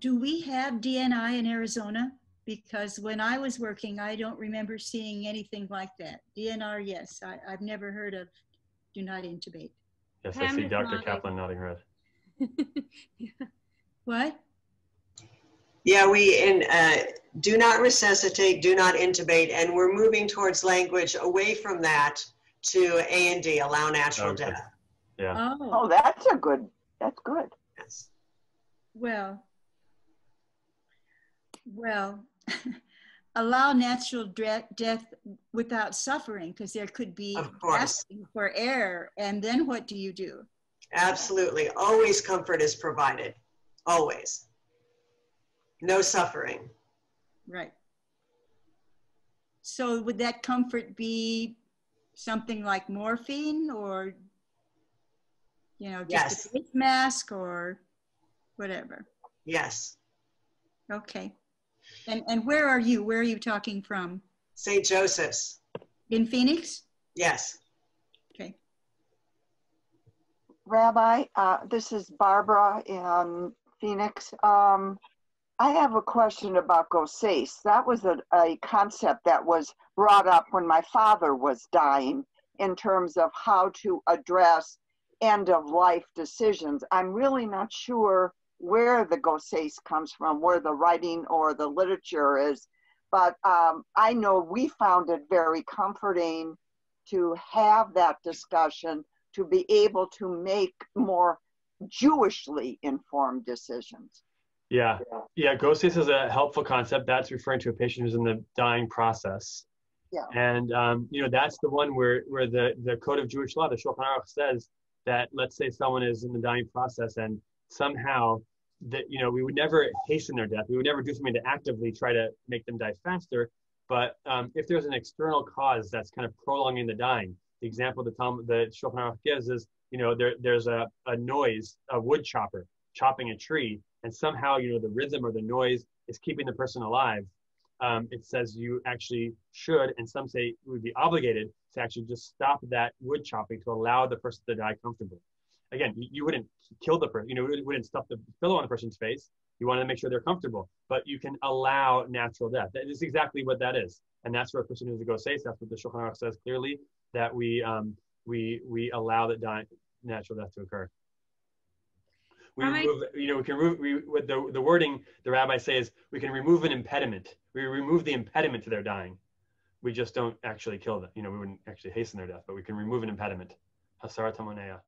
Do we have DNI in Arizona? Because when I was working, I don't remember seeing anything like that. DNR, yes. I, I've never heard of do not intubate. Yes, I see Dr. nodding. Kaplan nodding her head. What? Yeah, we in, uh, do not resuscitate, do not intubate, and we're moving towards language away from that to A and D, allow natural Okay. death. Yeah. Oh, Oh, that's a good, that's good. Yes. well. Well, allow natural dre- death without suffering because there could be Of asking for air. And then what do you do? Absolutely. Always comfort is provided. Always. No suffering. Right. So would that comfort be something like morphine or, you know, just Yes. a face mask or whatever? Yes. Okay. And, and where are you? Where are you talking from? St. Joseph's. In Phoenix? Yes. Okay. Rabbi, uh, this is Barbara in Phoenix. Um, I have a question about Goses. That was a, a concept that was brought up when my father was dying in terms of how to address end of life decisions. I'm really not sure where the Goses comes from, where the writing or the literature is, but um, I know we found it very comforting to have that discussion to be able to make more Jewishly informed decisions. Yeah. Yeah. Goses is a helpful concept. That's referring to a patient who's in the dying process. Yeah. And um, you know that's the one where where the the Code of Jewish Law, the Shulchan Aruch, says that let's say someone is in the dying process and somehow that you know we would never hasten their death. We would never do something to actively try to make them die faster. But um, if there's an external cause that's kind of prolonging the dying, the example the Tom Shulchan Aruch gives is you know there there's a, a noise, a wood chopper chopping a tree, and somehow you know the rhythm or the noise is keeping the person alive. Um, it says you actually should, and some say you would be obligated to actually just stop that wood chopping to allow the person to die comfortably. Again, you, you wouldn't kill the person, you know, you wouldn't stuff the pillow on the person's face, You want to make sure they're comfortable, but you can allow natural death. That is exactly what that is, and that's where Christian goses. That's what the Shulchan Aruch says clearly that we um, we we allow that dying, natural death to occur. We remove, you know, we can remove we, with the the wording the rabbi says we can remove an impediment. We remove the impediment to their dying. We just don't actually kill them. You know, we wouldn't actually hasten their death, but we can remove an impediment. Hasarat hamonea.